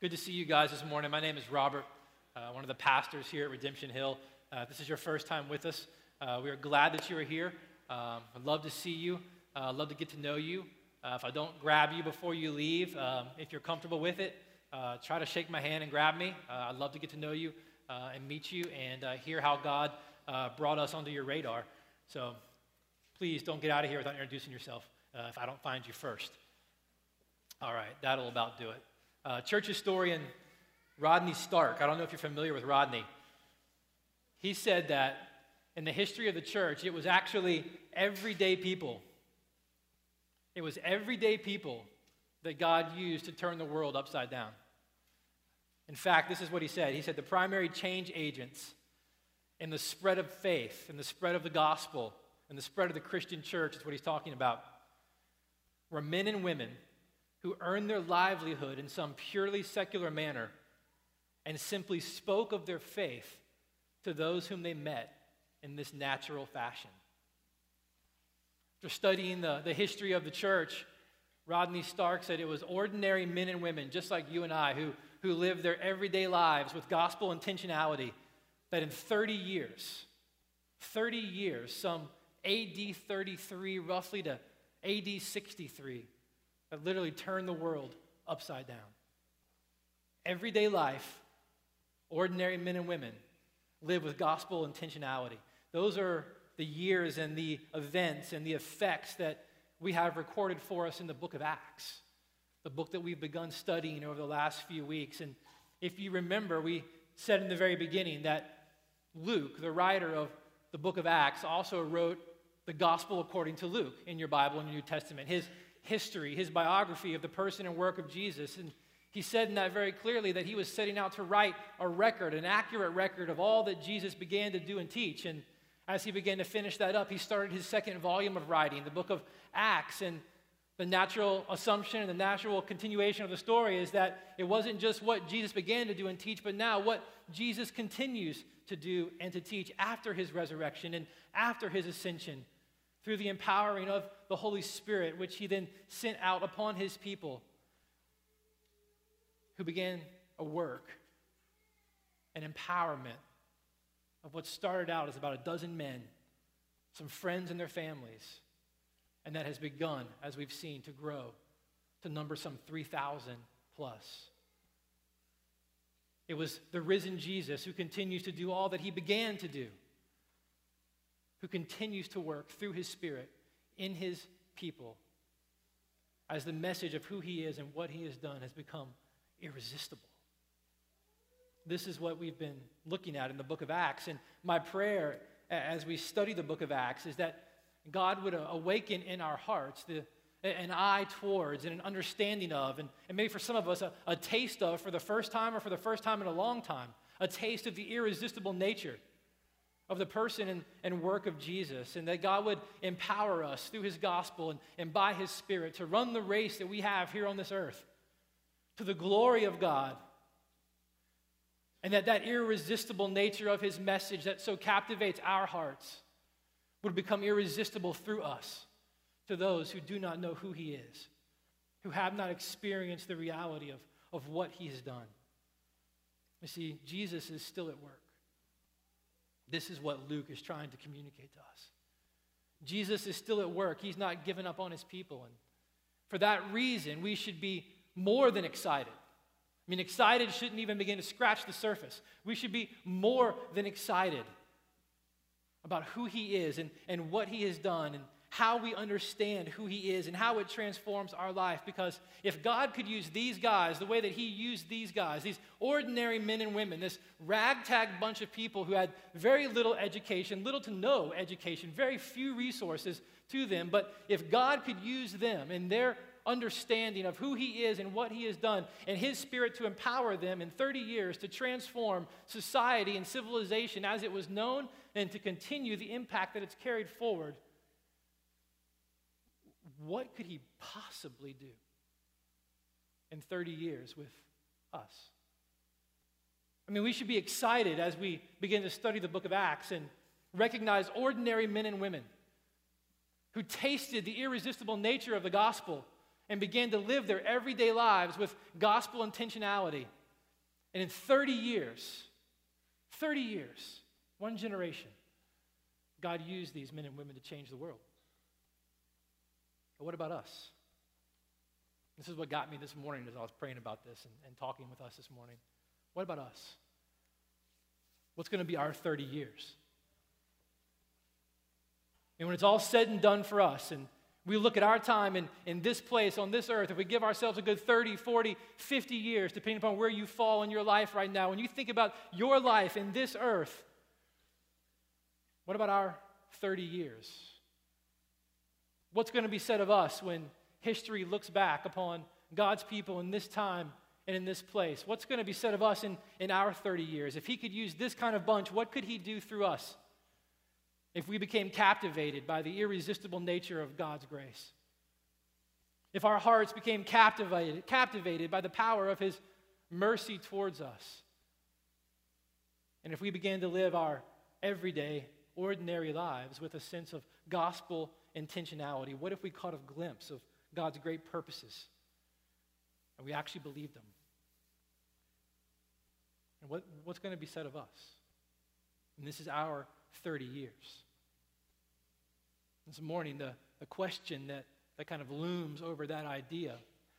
Good to see you guys this morning. My name is Robert, uh, one of the pastors here at Redemption Hill. Uh, this is your first time with us. Uh, we are glad that you are here. Um, I'd love to see you. Uh, I'd love to get to know you. Uh, if I don't grab you before you leave, um, if you're comfortable with it, uh, try to shake my hand and grab me. I'd love to get to know you and meet you and hear how God brought us onto your radar. So please don't get out of here without introducing yourself if I don't find you first. All right, that'll about do it. Uh, church historian Rodney Stark, I don't know if you're familiar with Rodney, he said that in the history of the church, it was actually everyday people. It was everyday people that God used to turn the world upside down. In fact, this is what he said. He said the primary change agents in the spread of faith, in the spread of the gospel, in the spread of the Christian church, is what he's talking about, were men and women who earned their livelihood in some purely secular manner and simply spoke of their faith to those whom they met in this natural fashion. After studying the, the history of the church, Rodney Stark said it was ordinary men and women, just like you and I, who, who lived their everyday lives with gospel intentionality, that in 30 years, 30 years, some AD 33 roughly to AD 63, that literally turned the world upside down. Everyday life, ordinary men and women live with gospel intentionality. Those are the years and the events and the effects that we have recorded for us in the book of Acts, the book that we've begun studying over the last few weeks. And if you remember, we said in the very beginning that Luke, the writer of the book of Acts, also wrote the gospel according to Luke in your Bible in the New Testament. His history, his biography of the person and work of Jesus. And he said in that very clearly that he was setting out to write a record, an accurate record of all that Jesus began to do and teach. And as he began to finish that up, he started his second volume of writing, the book of Acts. And the natural assumption and the natural continuation of the story is that it wasn't just what Jesus began to do and teach, but now what Jesus continues to do and to teach after his resurrection and after his ascension through the empowering of the Holy Spirit, which he then sent out upon his people, who began a work, an empowerment of what started out as about a dozen men, some friends and their families, and that has begun, as we've seen, to grow to number some 3,000 plus. It was the risen Jesus who continues to do all that he began to do who continues to work through his Spirit in his people as the message of who he is and what he has done has become irresistible. This is what we've been looking at in the book of Acts. And my prayer as we study the book of Acts is that God would awaken in our hearts the, an eye towards and an understanding of, and, and maybe for some of us, a, a taste of for the first time or for the first time in a long time, a taste of the irresistible nature of the person and, and work of Jesus, and that God would empower us through his gospel and, and by his spirit to run the race that we have here on this earth to the glory of God. And that that irresistible nature of his message that so captivates our hearts would become irresistible through us to those who do not know who he is, who have not experienced the reality of, of what he has done. You see, Jesus is still at work. This is what Luke is trying to communicate to us. Jesus is still at work. He's not given up on his people. And for that reason, we should be more than excited. I mean, excited shouldn't even begin to scratch the surface. We should be more than excited about who he is and, and what he has done and how we understand who He is and how it transforms our life. Because if God could use these guys the way that He used these guys, these ordinary men and women, this ragtag bunch of people who had very little education, little to no education, very few resources to them, but if God could use them in their understanding of who He is and what He has done, and His Spirit to empower them in 30 years to transform society and civilization as it was known and to continue the impact that it's carried forward what could he possibly do in 30 years with us? I mean, we should be excited as we begin to study the book of Acts and recognize ordinary men and women who tasted the irresistible nature of the gospel and began to live their everyday lives with gospel intentionality. And in 30 years, 30 years, one generation, God used these men and women to change the world. But what about us? This is what got me this morning as I was praying about this and, and talking with us this morning. What about us? What's going to be our 30 years? And when it's all said and done for us, and we look at our time in, in this place on this earth, if we give ourselves a good 30, 40, 50 years, depending upon where you fall in your life right now, when you think about your life in this earth, what about our 30 years? What's going to be said of us when history looks back upon God's people in this time and in this place? What's going to be said of us in, in our 30 years? If He could use this kind of bunch, what could He do through us? If we became captivated by the irresistible nature of God's grace? If our hearts became captivated, captivated by the power of His mercy towards us? And if we began to live our everyday, ordinary lives with a sense of gospel intentionality, what if we caught a glimpse of God's great purposes and we actually believed them? And what, what's going to be said of us? And this is our 30 years. This morning, the, the question that, that kind of looms over that idea,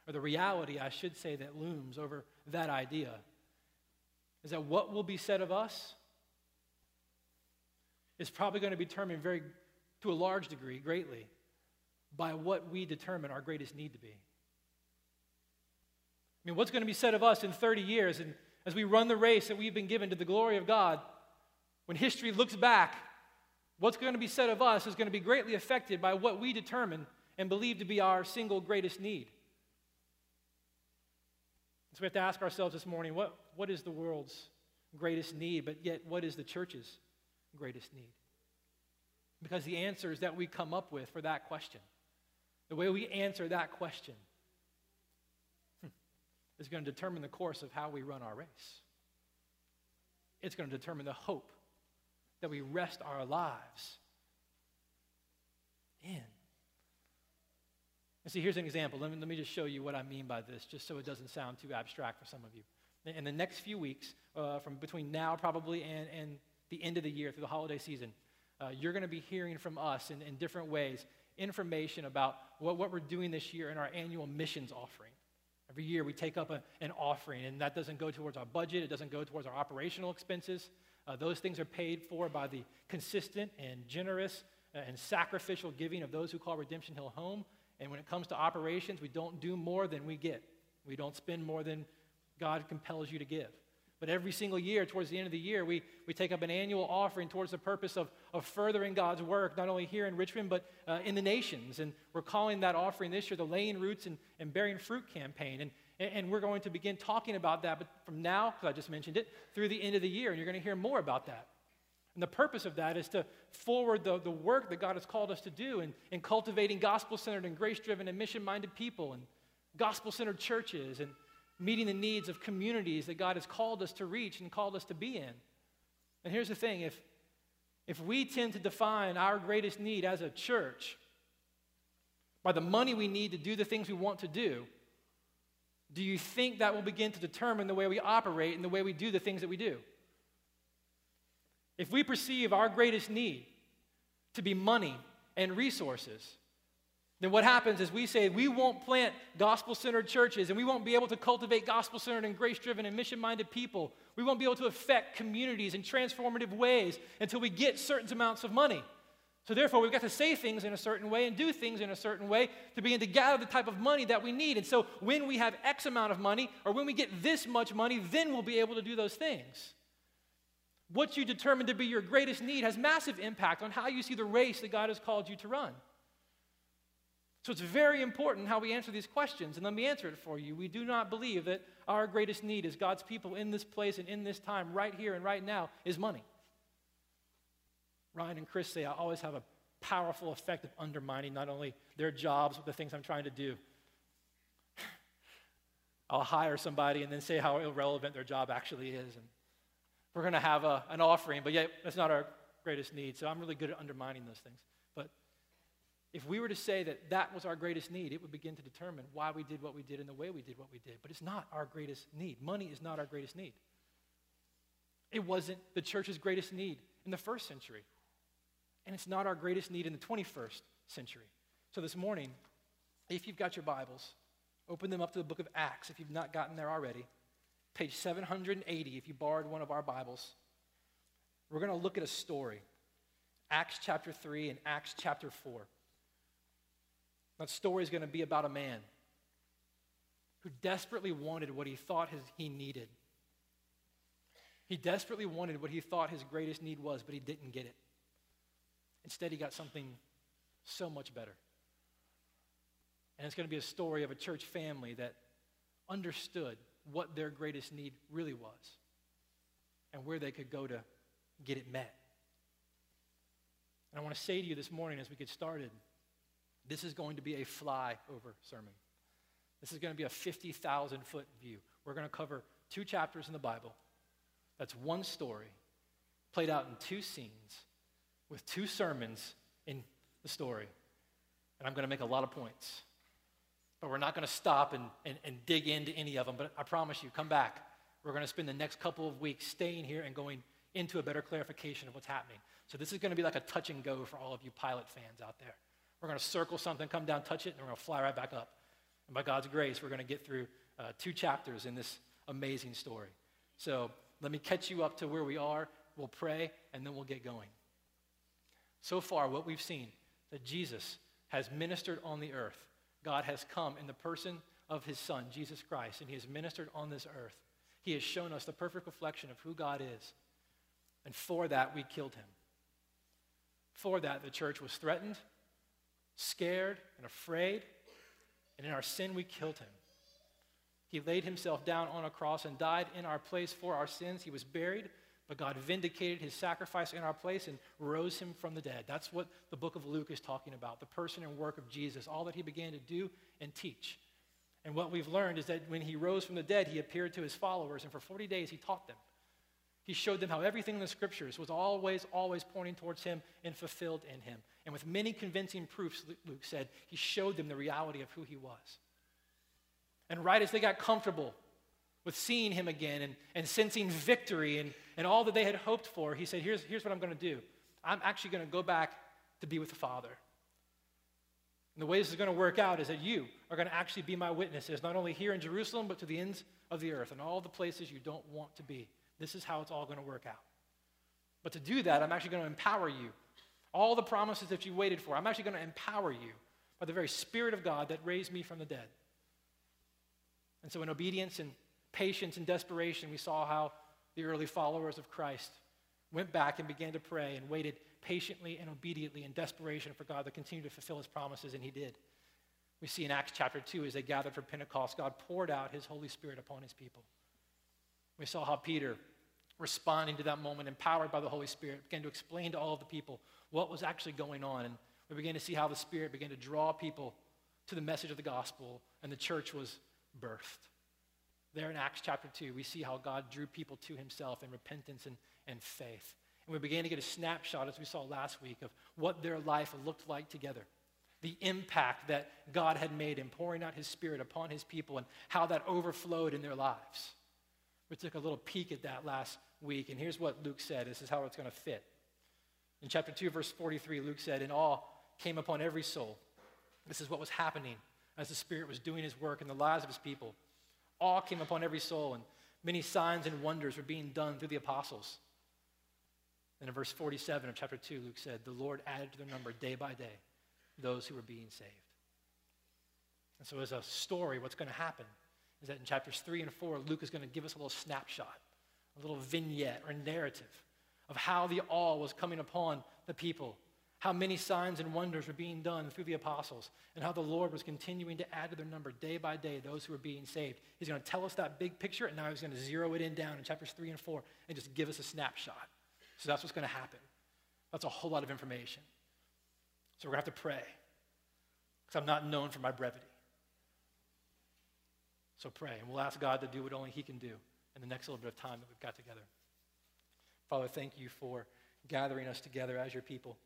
or the reality, I should say, that looms over that idea, is that what will be said of us is probably going to be determined very, to a large degree, greatly, by what we determine our greatest need to be. I mean, what's going to be said of us in 30 years and as we run the race that we've been given to the glory of God, when history looks back, what's going to be said of us is going to be greatly affected by what we determine and believe to be our single greatest need. So we have to ask ourselves this morning what, what is the world's greatest need, but yet what is the church's greatest need? Because the answers that we come up with for that question, the way we answer that question, is going to determine the course of how we run our race. It's going to determine the hope that we rest our lives in. And see, here's an example. Let me, let me just show you what I mean by this, just so it doesn't sound too abstract for some of you. In the next few weeks, uh, from between now probably and, and the end of the year through the holiday season, uh, you're going to be hearing from us in, in different ways information about what, what we're doing this year in our annual missions offering. Every year we take up a, an offering, and that doesn't go towards our budget, it doesn't go towards our operational expenses. Uh, those things are paid for by the consistent and generous uh, and sacrificial giving of those who call Redemption Hill home. And when it comes to operations, we don't do more than we get. We don't spend more than God compels you to give. But every single year, towards the end of the year, we, we take up an annual offering towards the purpose of, of furthering God's work, not only here in Richmond, but uh, in the nations. And we're calling that offering this year the Laying Roots and, and Bearing Fruit campaign. And, and we're going to begin talking about that, but from now, because I just mentioned it, through the end of the year. And you're going to hear more about that. And the purpose of that is to forward the, the work that God has called us to do in, in cultivating gospel centered and grace driven and mission minded people and gospel centered churches and meeting the needs of communities that God has called us to reach and called us to be in. And here's the thing if, if we tend to define our greatest need as a church by the money we need to do the things we want to do, do you think that will begin to determine the way we operate and the way we do the things that we do? If we perceive our greatest need to be money and resources, then what happens is we say we won't plant gospel centered churches and we won't be able to cultivate gospel centered and grace driven and mission minded people. We won't be able to affect communities in transformative ways until we get certain amounts of money. So, therefore, we've got to say things in a certain way and do things in a certain way to begin to gather the type of money that we need. And so, when we have X amount of money or when we get this much money, then we'll be able to do those things. What you determine to be your greatest need has massive impact on how you see the race that God has called you to run. So it's very important how we answer these questions, and let me answer it for you. We do not believe that our greatest need as God's people in this place and in this time, right here and right now, is money. Ryan and Chris say I always have a powerful effect of undermining not only their jobs, but the things I'm trying to do. I'll hire somebody and then say how irrelevant their job actually is. And we're going to have a, an offering, but yet that's not our greatest need. So I'm really good at undermining those things. If we were to say that that was our greatest need, it would begin to determine why we did what we did and the way we did what we did. But it's not our greatest need. Money is not our greatest need. It wasn't the church's greatest need in the first century. And it's not our greatest need in the 21st century. So this morning, if you've got your Bibles, open them up to the book of Acts if you've not gotten there already. Page 780 if you borrowed one of our Bibles. We're going to look at a story Acts chapter 3 and Acts chapter 4. That story is going to be about a man who desperately wanted what he thought his, he needed. He desperately wanted what he thought his greatest need was, but he didn't get it. Instead, he got something so much better. And it's going to be a story of a church family that understood what their greatest need really was and where they could go to get it met. And I want to say to you this morning as we get started this is going to be a flyover sermon. This is going to be a 50,000 foot view. We're going to cover two chapters in the Bible. That's one story played out in two scenes with two sermons in the story. And I'm going to make a lot of points. But we're not going to stop and, and, and dig into any of them. But I promise you, come back. We're going to spend the next couple of weeks staying here and going into a better clarification of what's happening. So this is going to be like a touch and go for all of you pilot fans out there. We're going to circle something, come down, touch it, and we're going to fly right back up. And by God's grace, we're going to get through uh, two chapters in this amazing story. So let me catch you up to where we are. We'll pray, and then we'll get going. So far, what we've seen that Jesus has ministered on the earth. God has come in the person of his Son, Jesus Christ, and he has ministered on this earth. He has shown us the perfect reflection of who God is. And for that, we killed him. For that, the church was threatened, scared, and afraid. And in our sin, we killed him. He laid himself down on a cross and died in our place for our sins. He was buried, but God vindicated his sacrifice in our place and rose him from the dead. That's what the book of Luke is talking about the person and work of Jesus, all that he began to do and teach. And what we've learned is that when he rose from the dead, he appeared to his followers, and for 40 days he taught them. He showed them how everything in the scriptures was always, always pointing towards him and fulfilled in him. And with many convincing proofs, Luke said, he showed them the reality of who he was. And right as they got comfortable with seeing him again and, and sensing victory and, and all that they had hoped for, he said, Here's, here's what I'm going to do. I'm actually going to go back to be with the Father. And the way this is going to work out is that you are going to actually be my witnesses, not only here in Jerusalem, but to the ends of the earth and all the places you don't want to be. This is how it's all going to work out. But to do that, I'm actually going to empower you. All the promises that you waited for, I'm actually going to empower you by the very Spirit of God that raised me from the dead. And so, in obedience and patience and desperation, we saw how the early followers of Christ went back and began to pray and waited patiently and obediently in desperation for God to continue to fulfill his promises, and he did. We see in Acts chapter 2, as they gathered for Pentecost, God poured out his Holy Spirit upon his people. We saw how Peter, responding to that moment, empowered by the Holy Spirit, began to explain to all of the people what was actually going on. And we began to see how the Spirit began to draw people to the message of the gospel, and the church was birthed. There in Acts chapter 2, we see how God drew people to himself in repentance and, and faith. And we began to get a snapshot, as we saw last week, of what their life looked like together. The impact that God had made in pouring out his spirit upon his people and how that overflowed in their lives. We took a little peek at that last week, and here's what Luke said. This is how it's going to fit. In chapter 2, verse 43, Luke said, And awe came upon every soul. This is what was happening as the Spirit was doing his work in the lives of his people. Awe came upon every soul, and many signs and wonders were being done through the apostles. And in verse 47 of chapter 2, Luke said, The Lord added to their number day by day those who were being saved. And so, as a story, what's going to happen is that in chapters 3 and 4, Luke is going to give us a little snapshot, a little vignette or narrative of how the awe was coming upon the people how many signs and wonders were being done through the apostles, and how the Lord was continuing to add to their number day by day those who were being saved. He's going to tell us that big picture, and now he's going to zero it in down in chapters 3 and 4 and just give us a snapshot. So that's what's going to happen. That's a whole lot of information. So we're going to have to pray, because I'm not known for my brevity. So pray, and we'll ask God to do what only He can do in the next little bit of time that we've got together. Father, thank you for gathering us together as your people.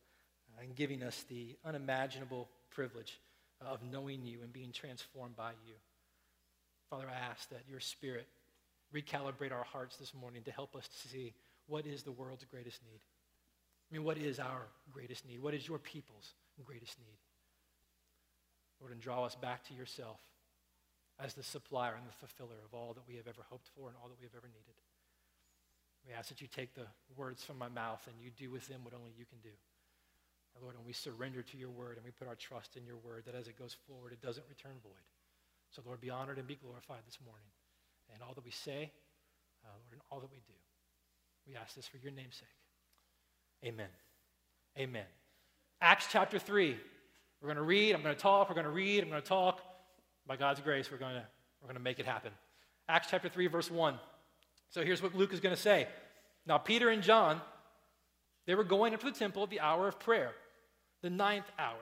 Uh, and giving us the unimaginable privilege of knowing you and being transformed by you. Father, I ask that your Spirit recalibrate our hearts this morning to help us to see what is the world's greatest need. I mean, what is our greatest need? What is your people's greatest need? Lord, and draw us back to yourself as the supplier and the fulfiller of all that we have ever hoped for and all that we have ever needed. We ask that you take the words from my mouth and you do with them what only you can do. Lord, and we surrender to your word and we put our trust in your word that as it goes forward, it doesn't return void. So, Lord, be honored and be glorified this morning. And all that we say, uh, Lord, and all that we do. We ask this for your name's sake. Amen. Amen. Acts chapter 3. We're going to read, I'm going to talk, we're going to read, I'm going to talk. By God's grace, we're going to, we're going to make it happen. Acts chapter 3, verse 1. So here's what Luke is going to say. Now, Peter and John, they were going into the temple at the hour of prayer, the ninth hour.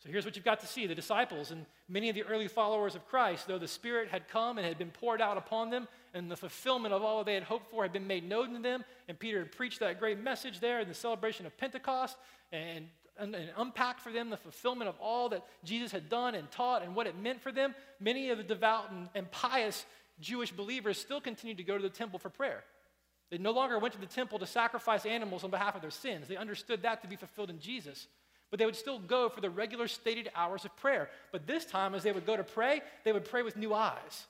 So here's what you've got to see the disciples and many of the early followers of Christ, though the Spirit had come and had been poured out upon them, and the fulfillment of all they had hoped for had been made known to them, and Peter had preached that great message there in the celebration of Pentecost and, and, and unpacked for them the fulfillment of all that Jesus had done and taught and what it meant for them. Many of the devout and, and pious Jewish believers still continued to go to the temple for prayer. They no longer went to the temple to sacrifice animals on behalf of their sins. They understood that to be fulfilled in Jesus but they would still go for the regular stated hours of prayer. But this time, as they would go to pray, they would pray with new eyes.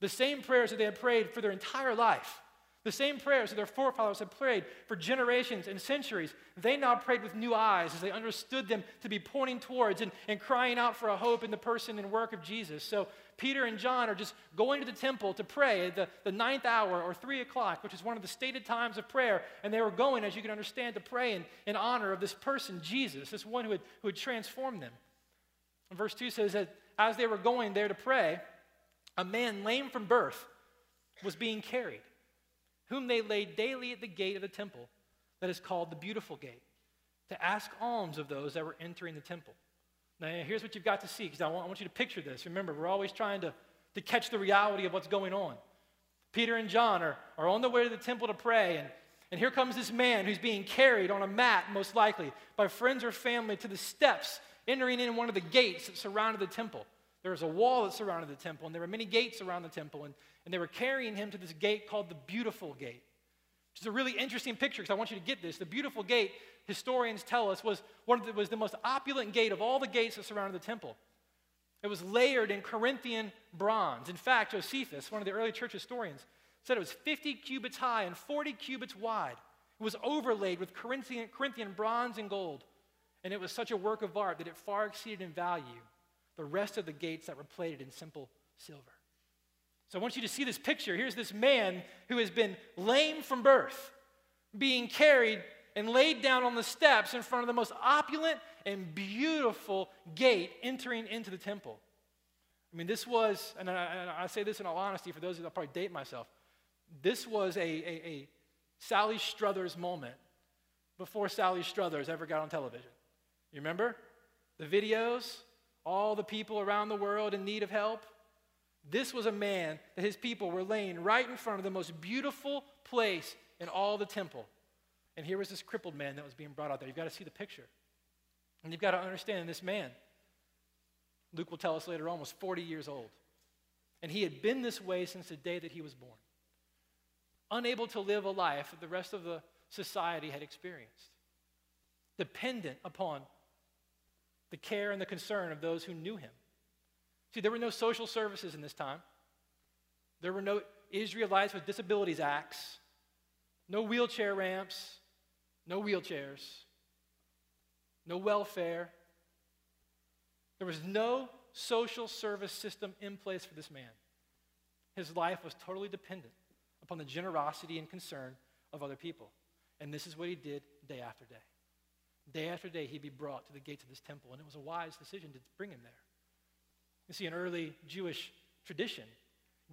The same prayers that they had prayed for their entire life, the same prayers that their forefathers had prayed for generations and centuries, they now prayed with new eyes as they understood them to be pointing towards and, and crying out for a hope in the person and work of Jesus. So Peter and John are just going to the temple to pray at the, the ninth hour or three o'clock, which is one of the stated times of prayer. And they were going, as you can understand, to pray in, in honor of this person, Jesus, this one who had, who had transformed them. And verse 2 says that as they were going there to pray, a man lame from birth was being carried, whom they laid daily at the gate of the temple that is called the Beautiful Gate, to ask alms of those that were entering the temple. Now, here's what you've got to see, because I want, I want you to picture this. Remember, we're always trying to, to catch the reality of what's going on. Peter and John are, are on the way to the temple to pray, and, and here comes this man who's being carried on a mat, most likely, by friends or family to the steps, entering in one of the gates that surrounded the temple. There was a wall that surrounded the temple, and there were many gates around the temple, and, and they were carrying him to this gate called the Beautiful Gate. Which is a really interesting picture because I want you to get this. The Beautiful Gate historians tell us, was, one of the, was the most opulent gate of all the gates that surrounded the temple. It was layered in Corinthian bronze. In fact, Josephus, one of the early church historians, said it was 50 cubits high and 40 cubits wide. It was overlaid with Corinthian, Corinthian bronze and gold. And it was such a work of art that it far exceeded in value the rest of the gates that were plated in simple silver. So I want you to see this picture. Here's this man who has been lame from birth, being carried and laid down on the steps in front of the most opulent and beautiful gate entering into the temple. I mean, this was, and I, and I say this in all honesty for those I'll probably date myself, this was a, a, a Sally Struthers moment before Sally Struthers ever got on television. You remember? The videos, all the people around the world in need of help. This was a man that his people were laying right in front of the most beautiful place in all the temple. And here was this crippled man that was being brought out there. You've got to see the picture. And you've got to understand this man, Luke will tell us later almost 40 years old. And he had been this way since the day that he was born, unable to live a life that the rest of the society had experienced, dependent upon the care and the concern of those who knew him. See, there were no social services in this time. There were no Israelites with Disabilities Acts, no wheelchair ramps, no wheelchairs, no welfare. There was no social service system in place for this man. His life was totally dependent upon the generosity and concern of other people. And this is what he did day after day. Day after day, he'd be brought to the gates of this temple, and it was a wise decision to bring him there. You see, an early Jewish tradition,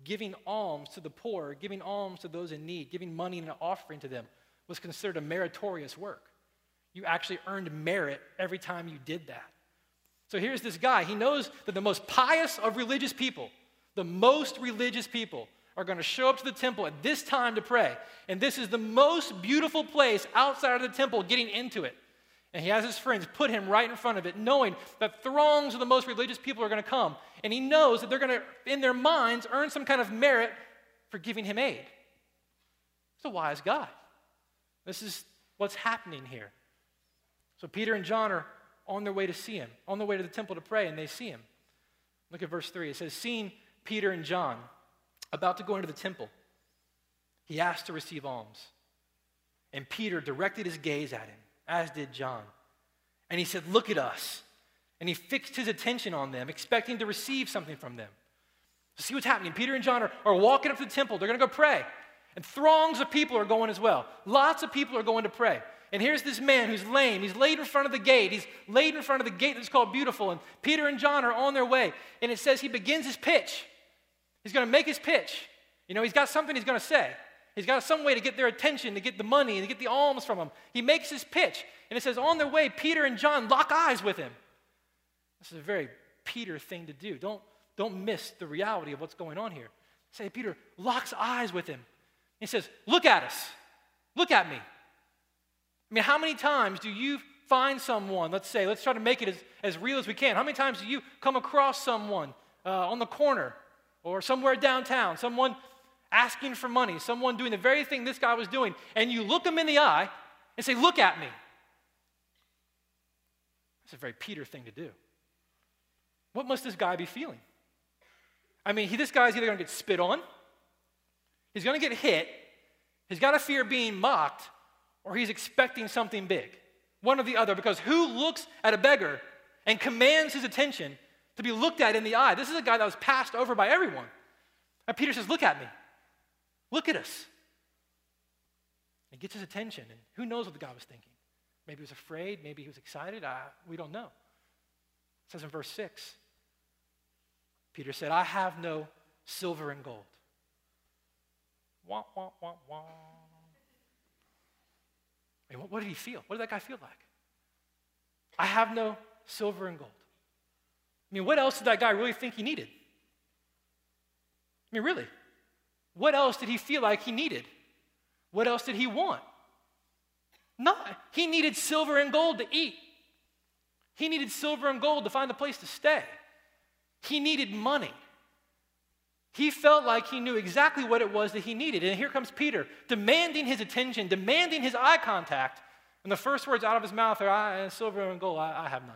giving alms to the poor, giving alms to those in need, giving money and an offering to them was considered a meritorious work. You actually earned merit every time you did that. So here's this guy. He knows that the most pious of religious people, the most religious people, are going to show up to the temple at this time to pray. And this is the most beautiful place outside of the temple getting into it. And he has his friends put him right in front of it, knowing that throngs of the most religious people are going to come. And he knows that they're going to, in their minds, earn some kind of merit for giving him aid. He's a wise guy. This is what's happening here. So Peter and John are on their way to see him, on their way to the temple to pray, and they see him. Look at verse 3. It says, Seeing Peter and John about to go into the temple, he asked to receive alms. And Peter directed his gaze at him as did John. And he said, Look at us. And he fixed his attention on them, expecting to receive something from them. See what's happening. Peter and John are, are walking up to the temple. They're going to go pray. And throngs of people are going as well. Lots of people are going to pray. And here's this man who's lame. He's laid in front of the gate. He's laid in front of the gate that's called Beautiful. And Peter and John are on their way. And it says he begins his pitch. He's going to make his pitch. You know, he's got something he's going to say. He's got some way to get their attention, to get the money, and to get the alms from them. He makes his pitch. And it says, on their way, Peter and John lock eyes with him. This is a very Peter thing to do. Don't, don't miss the reality of what's going on here. Say, Peter locks eyes with him. He says, Look at us. Look at me. I mean, how many times do you find someone, let's say, let's try to make it as, as real as we can. How many times do you come across someone uh, on the corner or somewhere downtown, someone asking for money, someone doing the very thing this guy was doing, and you look them in the eye and say, Look at me. That's a very Peter thing to do. What must this guy be feeling? I mean, he, this guy's either going to get spit on, he's going to get hit, he's got a fear being mocked, or he's expecting something big. One or the other, because who looks at a beggar and commands his attention to be looked at in the eye? This is a guy that was passed over by everyone. And Peter says, Look at me. Look at us. It gets his attention, and who knows what the guy was thinking? Maybe he was afraid, maybe he was excited. I, we don't know. It says in verse 6 Peter said, I have no silver and gold. Wah, wah, wah, wah. Mean, what, what did he feel? What did that guy feel like? I have no silver and gold. I mean, what else did that guy really think he needed? I mean, really? What else did he feel like he needed? What else did he want? Not. He needed silver and gold to eat. He needed silver and gold to find a place to stay. He needed money. He felt like he knew exactly what it was that he needed. And here comes Peter, demanding his attention, demanding his eye contact. And the first words out of his mouth are, I, silver and gold, I, I have none.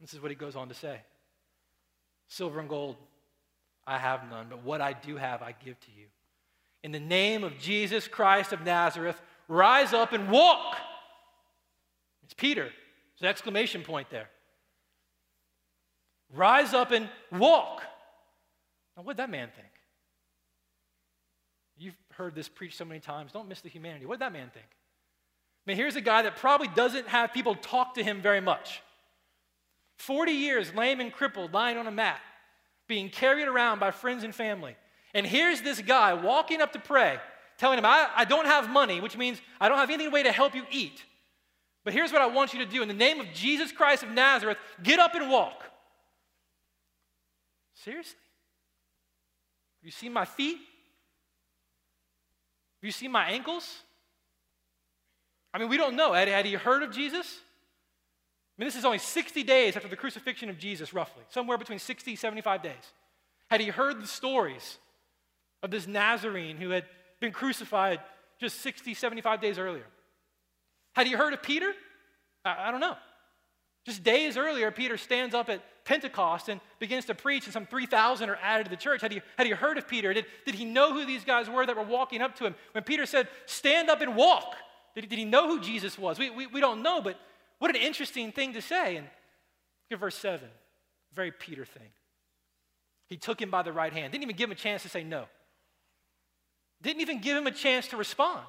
This is what he goes on to say Silver and gold I have none, but what I do have, I give to you. In the name of Jesus Christ of Nazareth, rise up and walk. It's Peter. There's an exclamation point there. Rise up and walk. Now, what did that man think? You've heard this preached so many times. Don't miss the humanity. What did that man think? I mean, here's a guy that probably doesn't have people talk to him very much. 40 years lame and crippled, lying on a mat being carried around by friends and family. And here's this guy walking up to pray, telling him, I, I don't have money, which means I don't have any way to help you eat. But here's what I want you to do. In the name of Jesus Christ of Nazareth, get up and walk. Seriously? Have you seen my feet? Have you seen my ankles? I mean, we don't know. Had, had he heard of Jesus? I mean, this is only 60 days after the crucifixion of Jesus, roughly, somewhere between 60 and 75 days. Had he heard the stories of this Nazarene who had been crucified just 60, 75 days earlier? Had he heard of Peter? I, I don't know. Just days earlier, Peter stands up at Pentecost and begins to preach, and some 3,000 are added to the church. Had he, had he heard of Peter? Did, did he know who these guys were that were walking up to him? When Peter said, Stand up and walk, did he, did he know who Jesus was? We, we, we don't know, but what an interesting thing to say. And look at verse 7. Very Peter thing. He took him by the right hand. Didn't even give him a chance to say no. Didn't even give him a chance to respond.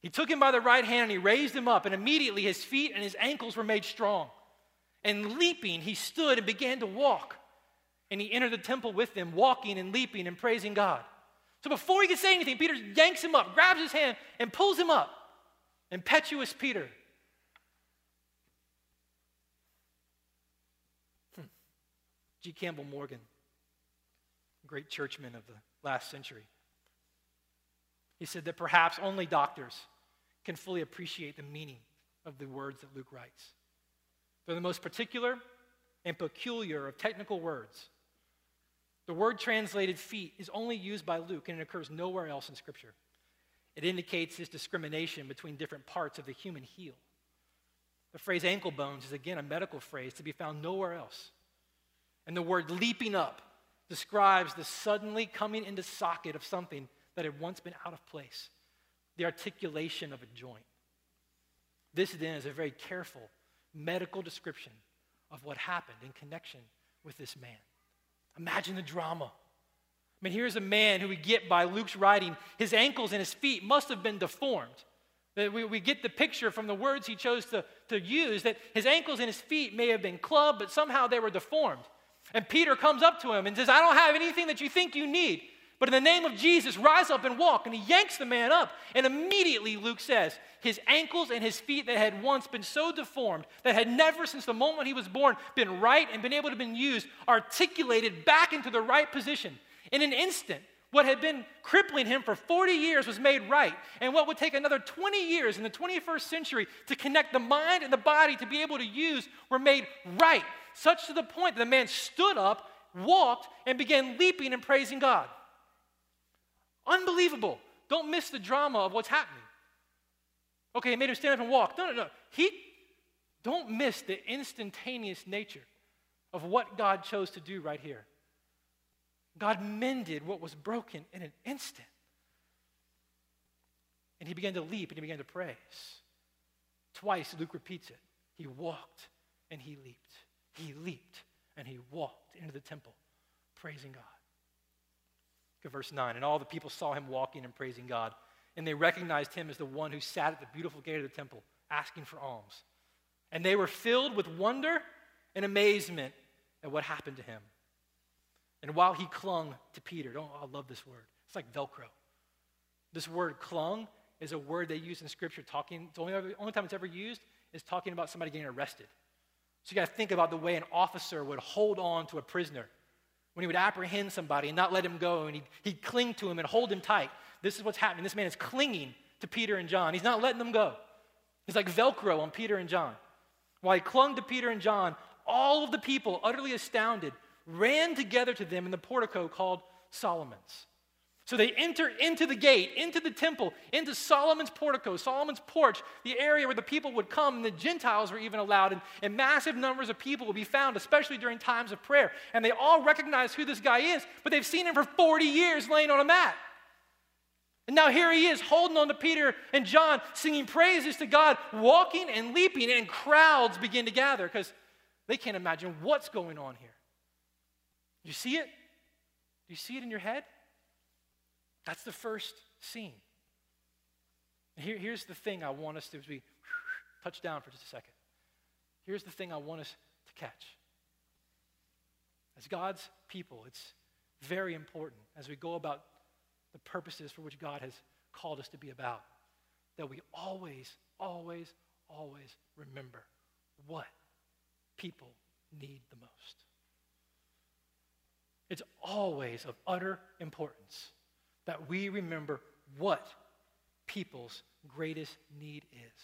He took him by the right hand and he raised him up, and immediately his feet and his ankles were made strong. And leaping, he stood and began to walk. And he entered the temple with them, walking and leaping and praising God. So before he could say anything, Peter yanks him up, grabs his hand, and pulls him up. Impetuous Peter G. Campbell Morgan, great churchman of the last century. He said that perhaps only doctors can fully appreciate the meaning of the words that Luke writes. They're the most particular and peculiar of technical words. The word translated feet is only used by Luke and it occurs nowhere else in Scripture. It indicates his discrimination between different parts of the human heel. The phrase ankle bones is again a medical phrase to be found nowhere else. And the word leaping up describes the suddenly coming into socket of something that had once been out of place, the articulation of a joint. This then is a very careful medical description of what happened in connection with this man. Imagine the drama. I mean, here's a man who we get by Luke's writing, his ankles and his feet must have been deformed. We, get the picture from the words he chose to, to use that his ankles and his feet may have been clubbed, but somehow they were deformed. And Peter comes up to him and says, I don't have anything that you think you need. But in the name of Jesus, rise up and walk. And he yanks the man up. And immediately, Luke says, his ankles and his feet that had once been so deformed, that had never since the moment he was born been right and been able to be used, articulated back into the right position. In an instant, what had been crippling him for 40 years was made right. And what would take another 20 years in the 21st century to connect the mind and the body to be able to use were made right. Such to the point that the man stood up, walked, and began leaping and praising God. Unbelievable. Don't miss the drama of what's happening. Okay, he made him stand up and walk. No, no, no. He don't miss the instantaneous nature of what God chose to do right here. God mended what was broken in an instant. And he began to leap and he began to praise. Twice Luke repeats it. He walked and he leaped. He leaped and he walked into the temple, praising God verse 9. And all the people saw him walking and praising God, and they recognized him as the one who sat at the beautiful gate of the temple, asking for alms. And they were filled with wonder and amazement at what happened to him. And while he clung to Peter, oh, I love this word. It's like Velcro. This word clung is a word they use in Scripture. Talking, the only, only time it's ever used is talking about somebody getting arrested. So you got to think about the way an officer would hold on to a prisoner when he would apprehend somebody and not let him go, and he'd, he'd cling to him and hold him tight. This is what's happening. This man is clinging to Peter and John. He's not letting them go. He's like Velcro on Peter and John. While he clung to Peter and John, all of the people, utterly astounded, ran together to them in the portico called Solomon's. So they enter into the gate, into the temple, into Solomon's portico, Solomon's porch, the area where the people would come, and the Gentiles were even allowed, and, and massive numbers of people would be found, especially during times of prayer. And they all recognize who this guy is, but they've seen him for 40 years laying on a mat. And now here he is, holding on to Peter and John, singing praises to God, walking and leaping, and crowds begin to gather because they can't imagine what's going on here. You see it? Do you see it in your head? That's the first scene. Here, here's the thing I want us to we touch down for just a second. Here's the thing I want us to catch. As God's people, it's very important as we go about the purposes for which God has called us to be about that we always, always, always remember what people need the most. It's always of utter importance that we remember what people's greatest need is.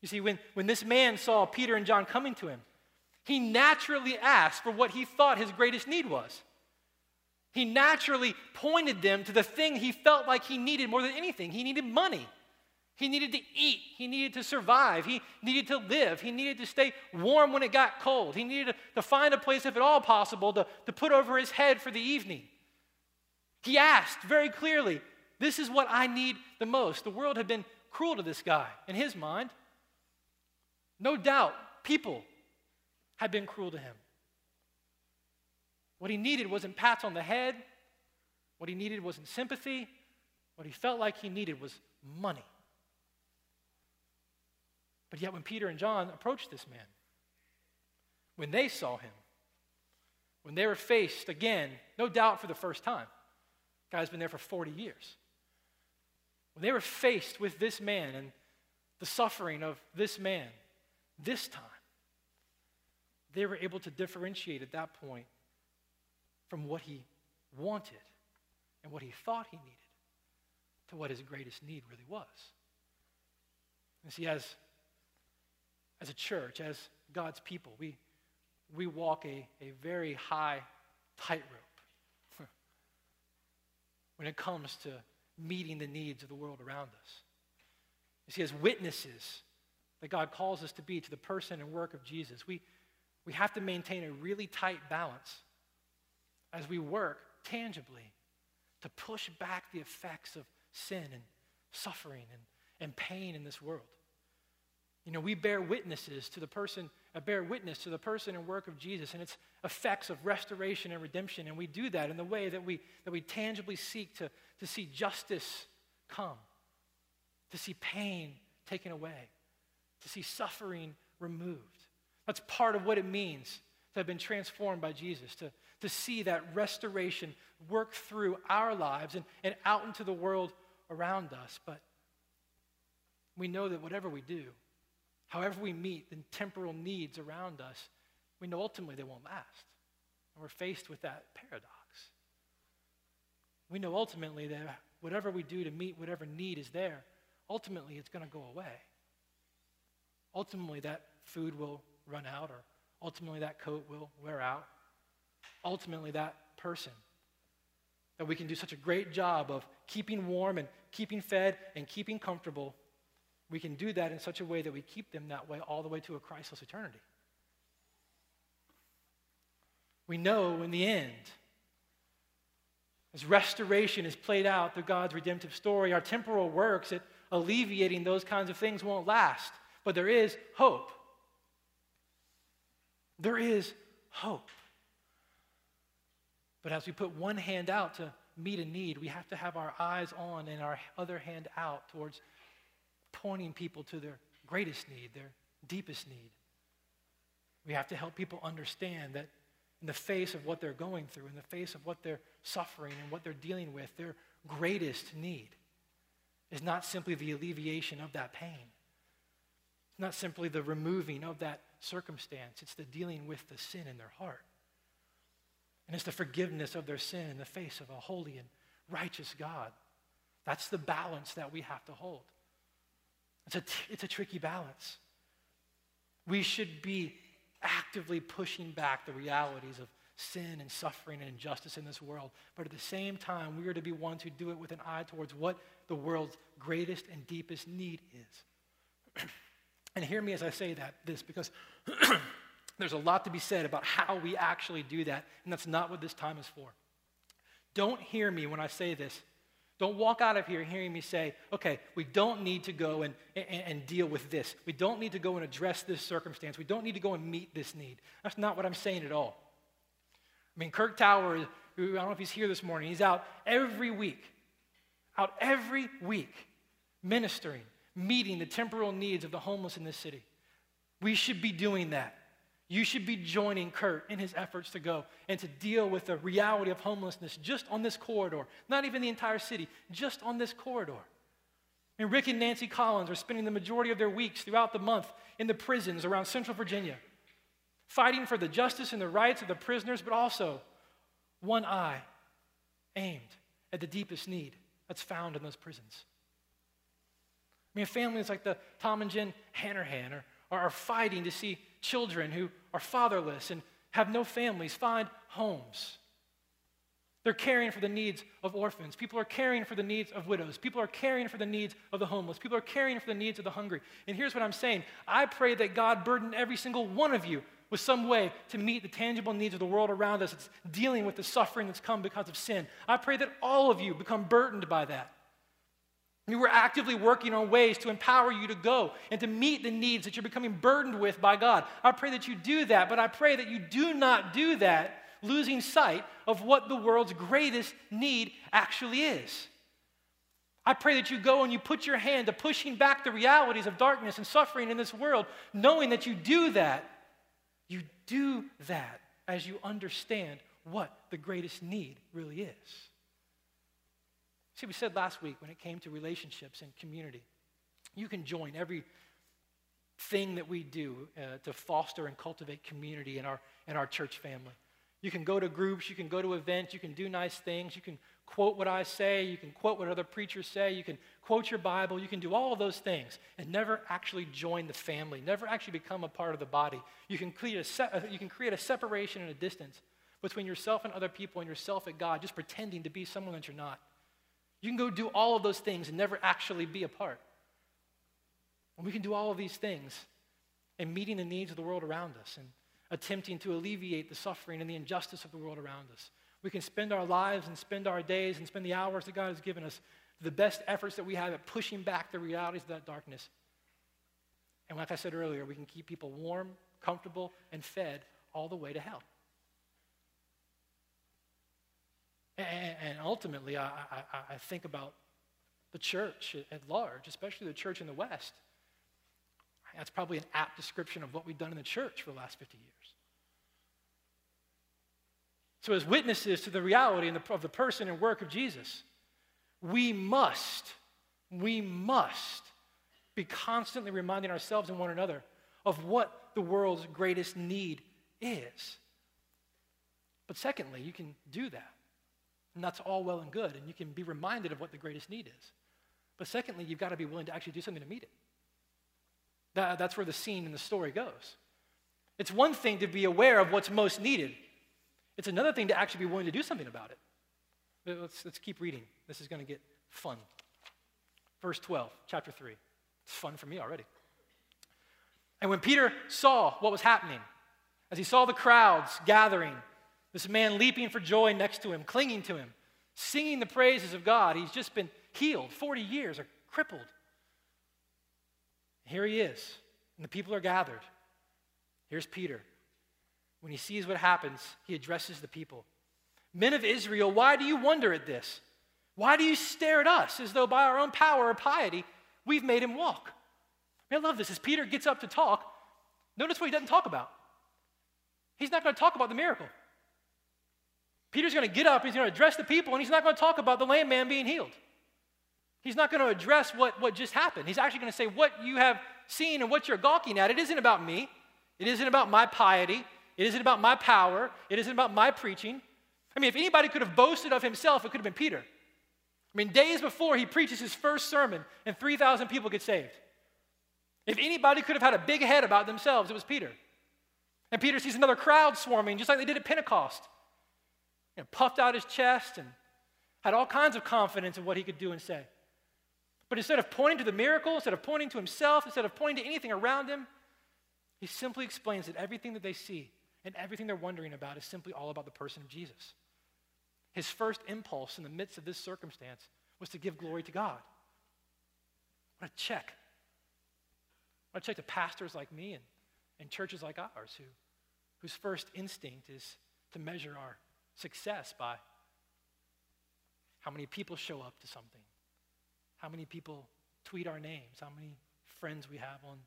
You see, when, when this man saw Peter and John coming to him, he naturally asked for what he thought his greatest need was. He naturally pointed them to the thing he felt like he needed more than anything. He needed money. He needed to eat. He needed to survive. He needed to live. He needed to stay warm when it got cold. He needed to, find a place, if at all possible, to, to put over his head for the evening. He asked very clearly, This is what I need the most. The world had been cruel to this guy in his mind. No doubt, people had been cruel to him. What he needed wasn't pats on the head. What he needed wasn't sympathy. What he felt like he needed was money. But yet, when Peter and John approached this man, when they saw him, when they were faced again, no doubt for the first time, Guy's been there for 40 years. When they were faced with this man and the suffering of this man, this time, they were able to differentiate at that point from what he wanted and what he thought he needed to what his greatest need really was. You see, as, as a church, as God's people, we, we walk a, a very high tightrope when it comes to meeting the needs of the world around us. You see, as witnesses that God calls us to be to the person and work of Jesus, we, we have to maintain a really tight balance as we work tangibly to push back the effects of sin and suffering and, and pain in this world. You know, we bear witnesses to the person, uh, bear witness to the person and work of Jesus and its effects of restoration and redemption. And we do that in the way that we, that we tangibly seek to, to see justice come, to see pain taken away, to see suffering removed. That's part of what it means to have been transformed by Jesus, to, to see that restoration work through our lives and, and out into the world around us. But we know that whatever we do, however we meet the temporal needs around us, we know ultimately they won't last. And we're faced with that paradox. We know ultimately that whatever we do to meet whatever need is there, ultimately it's going to go away. Ultimately, that food will run out, or ultimately, that coat will wear out. Ultimately, that person that we can do such a great job of keeping warm and keeping fed and keeping comfortable, we can do that in such a way that we keep them that way all the way to a Christless eternity. We know in the end, as restoration is played out through God's redemptive story, our temporal works at alleviating those kinds of things won't last. But there is hope. There is hope. But as we put one hand out to meet a need, we have to have our eyes on and our other hand out towards pointing people to their greatest need, their deepest need. We have to help people understand that in the face of what they're going through, in the face of what they're suffering and what they're dealing with, their greatest need is not simply the alleviation of that pain. It's not simply the removing of that circumstance. It's the dealing with the sin in their heart. And it's the forgiveness of their sin in the face of a holy and righteous God. That's the balance that we have to hold. It's a, it's a tricky balance. We should be actively pushing back the realities of sin and suffering and injustice in this world. But at the same time, we are to be ones who do it with an eye towards what the world's greatest and deepest need is. and hear me as I say that, this, because There's a lot to be said about how we actually do that, and that's not what this time is for. Don't hear me when I say this. Don't walk out of here hearing me say, okay, we don't need to go and, and, and, deal with this. We don't need to go and address this circumstance. We don't need to go and meet this need. That's not what I'm saying at all. I mean, Kirk Tower, I don't know if he's here this morning, he's out every week, out every week, ministering, meeting the temporal needs of the homeless in this city. We should be doing that. You should be joining Kurt in his efforts to go and to deal with the reality of homelessness just on this corridor, not even the entire city, just on this corridor. And Rick and Nancy Collins are spending the majority of their weeks throughout the month in the prisons around Central Virginia, fighting for the justice and the rights of the prisoners, but also one eye aimed at the deepest need that's found in those prisons. I mean, families like the Tom and Jen Hannerhan are, are fighting to see children who are fatherless and have no families find homes. They're caring for the needs of orphans. People are caring for the needs of widows. People are caring for the needs of the homeless. People are caring for the needs of the hungry. And here's what I'm saying I pray that God burden every single one of you with some way to meet the tangible needs of the world around us. It's dealing with the suffering that's come because of sin. I pray that all of you become burdened by that. We're actively working on ways to empower you to go and to meet the needs that you're becoming burdened with by God. I pray that you do that, but I pray that you do not do that losing sight of what the world's greatest need actually is. I pray that you go and you put your hand to pushing back the realities of darkness and suffering in this world, knowing that you do that. You do that as you understand what the greatest need really is. See, we said last week when it came to relationships and community, you can join every thing that we do uh, to foster and cultivate community in our, in our church family. You can go to groups, you can go to events, you can do nice things, you can quote what I say, you can quote what other preachers say, you can quote your Bible, you can do all of those things and never actually join the family, never actually become a part of the body. You can create a, se- uh, you can create a separation and a distance between yourself and other people and yourself and God, just pretending to be someone that you're not. You can go do all of those things and never actually be a part. And we can do all of these things and meeting the needs of the world around us and attempting to alleviate the suffering and the injustice of the world around us. We can spend our lives and spend our days and spend the hours that God has given us, the best efforts that we have at pushing back the realities of that darkness. And like I said earlier, we can keep people warm, comfortable, and fed all the way to hell. And, ultimately, I, I, I think about the church at large, especially the church in the West. That's probably an apt description of what we've done in the church for the last 50 years. So, as witnesses to the reality of the person and work of Jesus, we must, we must be constantly reminding ourselves and one another of what the world's greatest need is. But secondly, you can do that. And that's all well and good, and you can be reminded of what the greatest need is. But secondly, you've got to be willing to actually do something to meet it. That, that's where the scene in the story goes. It's one thing to be aware of what's most needed, it's another thing to actually be willing to do something about it. Let's, let's keep reading. This is going to get fun. Verse 12, chapter 3. It's fun for me already. And when Peter saw what was happening, as he saw the crowds gathering, this man leaping for joy next to him, clinging to him, singing the praises of God, he's just been healed 40 years or crippled. Here he is, and the people are gathered. Here's Peter. When he sees what happens, he addresses the people Men of Israel, why do you wonder at this? Why do you stare at us as though by our own power or piety we've made him walk? I, mean, I love this. As Peter gets up to talk, notice what he doesn't talk about. He's not going to talk about the miracle. Peter's going to get up, he's going to address the people, and he's not going to talk about the lame man being healed. He's not going to address what, what just happened. He's actually going to say, What you have seen and what you're gawking at, it isn't about me. It isn't about my piety. It isn't about my power. It isn't about my preaching. I mean, if anybody could have boasted of himself, it could have been Peter. I mean, days before he preaches his first sermon and 3,000 people get saved. If anybody could have had a big head about themselves, it was Peter. And Peter sees another crowd swarming, just like they did at Pentecost. You know, puffed out his chest and had all kinds of confidence in what he could do and say. But instead of pointing to the miracle, instead of pointing to himself, instead of pointing to anything around him, he simply explains that everything that they see and everything they're wondering about is simply all about the person of Jesus. His first impulse in the midst of this circumstance was to give glory to God. What a check. What a check to pastors like me and, and churches like ours who, whose first instinct is to measure our success by how many people show up to something, how many people tweet our names, how many friends we have on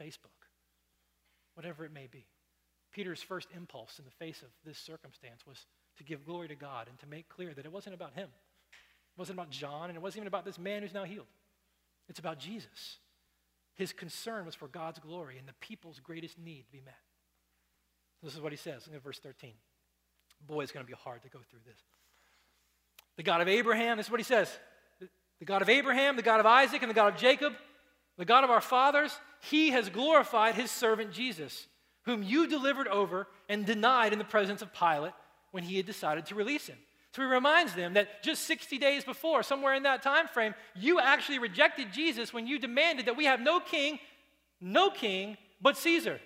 Facebook, whatever it may be. Peter's first impulse in the face of this circumstance was to give glory to God and to make clear that it wasn't about him. It wasn't about John, and it wasn't even about this man who's now healed. It's about Jesus. His concern was for God's glory and the people's greatest need to be met. This is what he says. Look at verse 13. Boy, it's going to be hard to go through this. The God of Abraham, this is what he says. The God of Abraham, the God of Isaac, and the God of Jacob, the God of our fathers, he has glorified his servant Jesus, whom you delivered over and denied in the presence of Pilate when he had decided to release him. So he reminds them that just 60 days before, somewhere in that time frame, you actually rejected Jesus when you demanded that we have no king, no king but Caesar.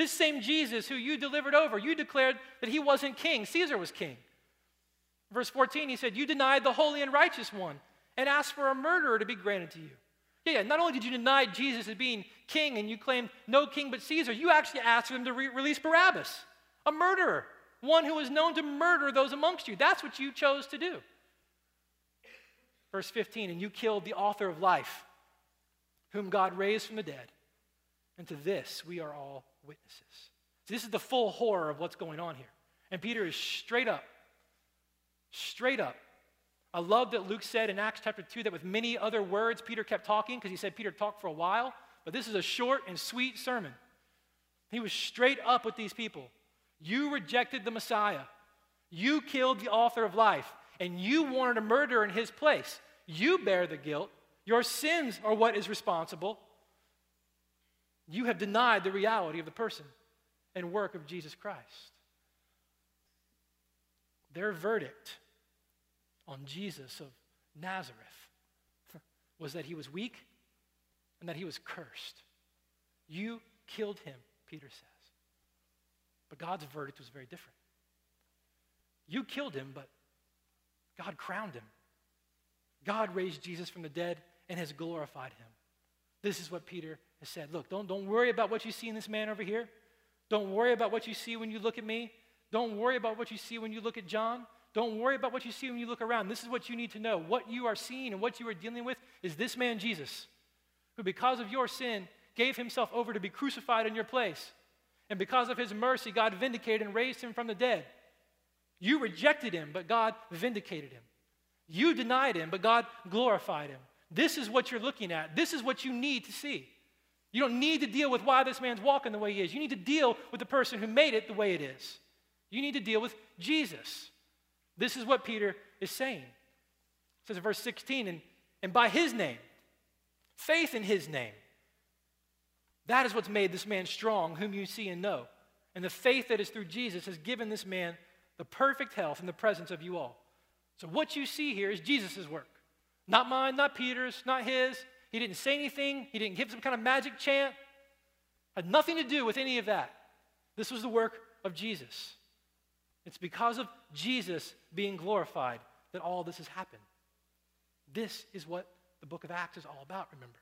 This same Jesus who you delivered over, you declared that he wasn't king, Caesar was king. Verse 14, he said, You denied the holy and righteous one and asked for a murderer to be granted to you. Yeah, yeah, not only did you deny Jesus as being king and you claimed no king but Caesar, you actually asked him to re- release Barabbas, a murderer, one who was known to murder those amongst you. That's what you chose to do. Verse 15, and you killed the author of life, whom God raised from the dead. And to this we are all witnesses. This is the full horror of what's going on here. And Peter is straight up Straight up. I love that Luke said in Acts chapter 2 that with many other words, Peter kept talking because he said Peter talked for a while, but this is a short and sweet sermon. He was straight up with these people. You rejected the Messiah. You killed the author of life, and you wanted a murderer in his place. You bear the guilt. Your sins are what is responsible. You have denied the reality of the person and work of Jesus Christ. Their verdict on Jesus of Nazareth was that he was weak and that he was cursed. You killed him, Peter says. But God's verdict was very different. You killed him, but God crowned him. God raised Jesus from the dead and has glorified him. This is what Peter has said. Look, don't, don't worry about what you see in this man over here. Don't worry about what you see when you look at me. Don't worry about what you see when you look at John. Don't worry about what you see when you look around. This is what you need to know. What you are seeing and what you are dealing with is this man, Jesus, who, because of your sin, gave himself over to be crucified in your place. And because of his mercy, God vindicated and raised him from the dead. You rejected him, but God vindicated him. You denied him, but God glorified him. This is what you're looking at. This is what you need to see. You don't need to deal with why this man's walking the way he is. You need to deal with the person who made it the way it is. You need to deal with Jesus. This is what Peter is saying. It says in verse 16, and, and by his name, faith in his name, that is what's made this man strong, whom you see and know. And the faith that is through Jesus has given this man the perfect health in the presence of you all. So, what you see here is Jesus' work. Not mine, not Peter's, not his. He didn't say anything, he didn't give some kind of magic chant. Had nothing to do with any of that. This was the work of Jesus. It's because of Jesus being glorified that all this has happened. This is what the book of Acts is all about, remember.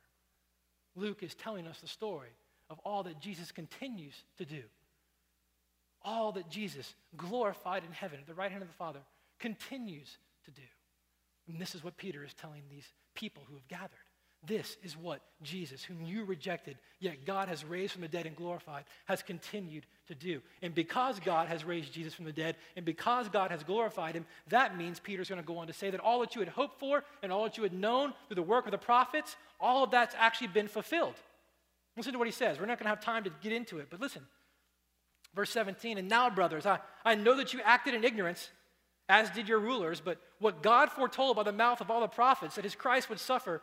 Luke is telling us the story of all that Jesus continues to do. All that Jesus, glorified in heaven at the right hand of the Father, continues to do. And this is what Peter is telling these people who have gathered. This is what Jesus, whom you rejected, yet God has raised from the dead and glorified, has continued to do. And because God has raised Jesus from the dead, and because God has glorified him, that means Peter's going to go on to say that all that you had hoped for and all that you had known through the work of the prophets, all of that's actually been fulfilled. Listen to what he says. We're not going to have time to get into it, but listen. Verse 17, and now, brothers, I, I know that you acted in ignorance, as did your rulers, but what God foretold by the mouth of all the prophets that his Christ would suffer,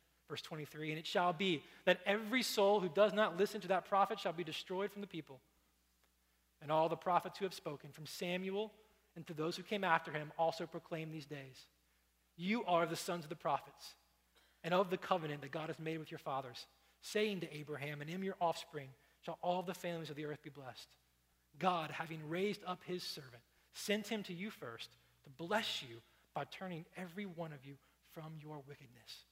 Verse 23 And it shall be that every soul who does not listen to that prophet shall be destroyed from the people. And all the prophets who have spoken, from Samuel and to those who came after him, also proclaim these days. You are the sons of the prophets and of the covenant that God has made with your fathers, saying to Abraham, And in your offspring shall all the families of the earth be blessed. God, having raised up his servant, sent him to you first to bless you by turning every one of you from your wickedness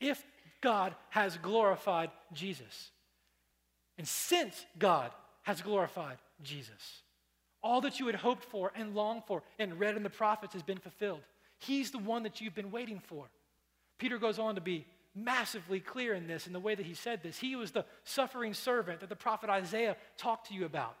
if God has glorified Jesus. And since God has glorified Jesus, all that you had hoped for and longed for and read in the prophets has been fulfilled. He's the one that you've been waiting for. Peter goes on to be massively clear in this in the way that he said this. He was the suffering servant that the prophet Isaiah talked to you about.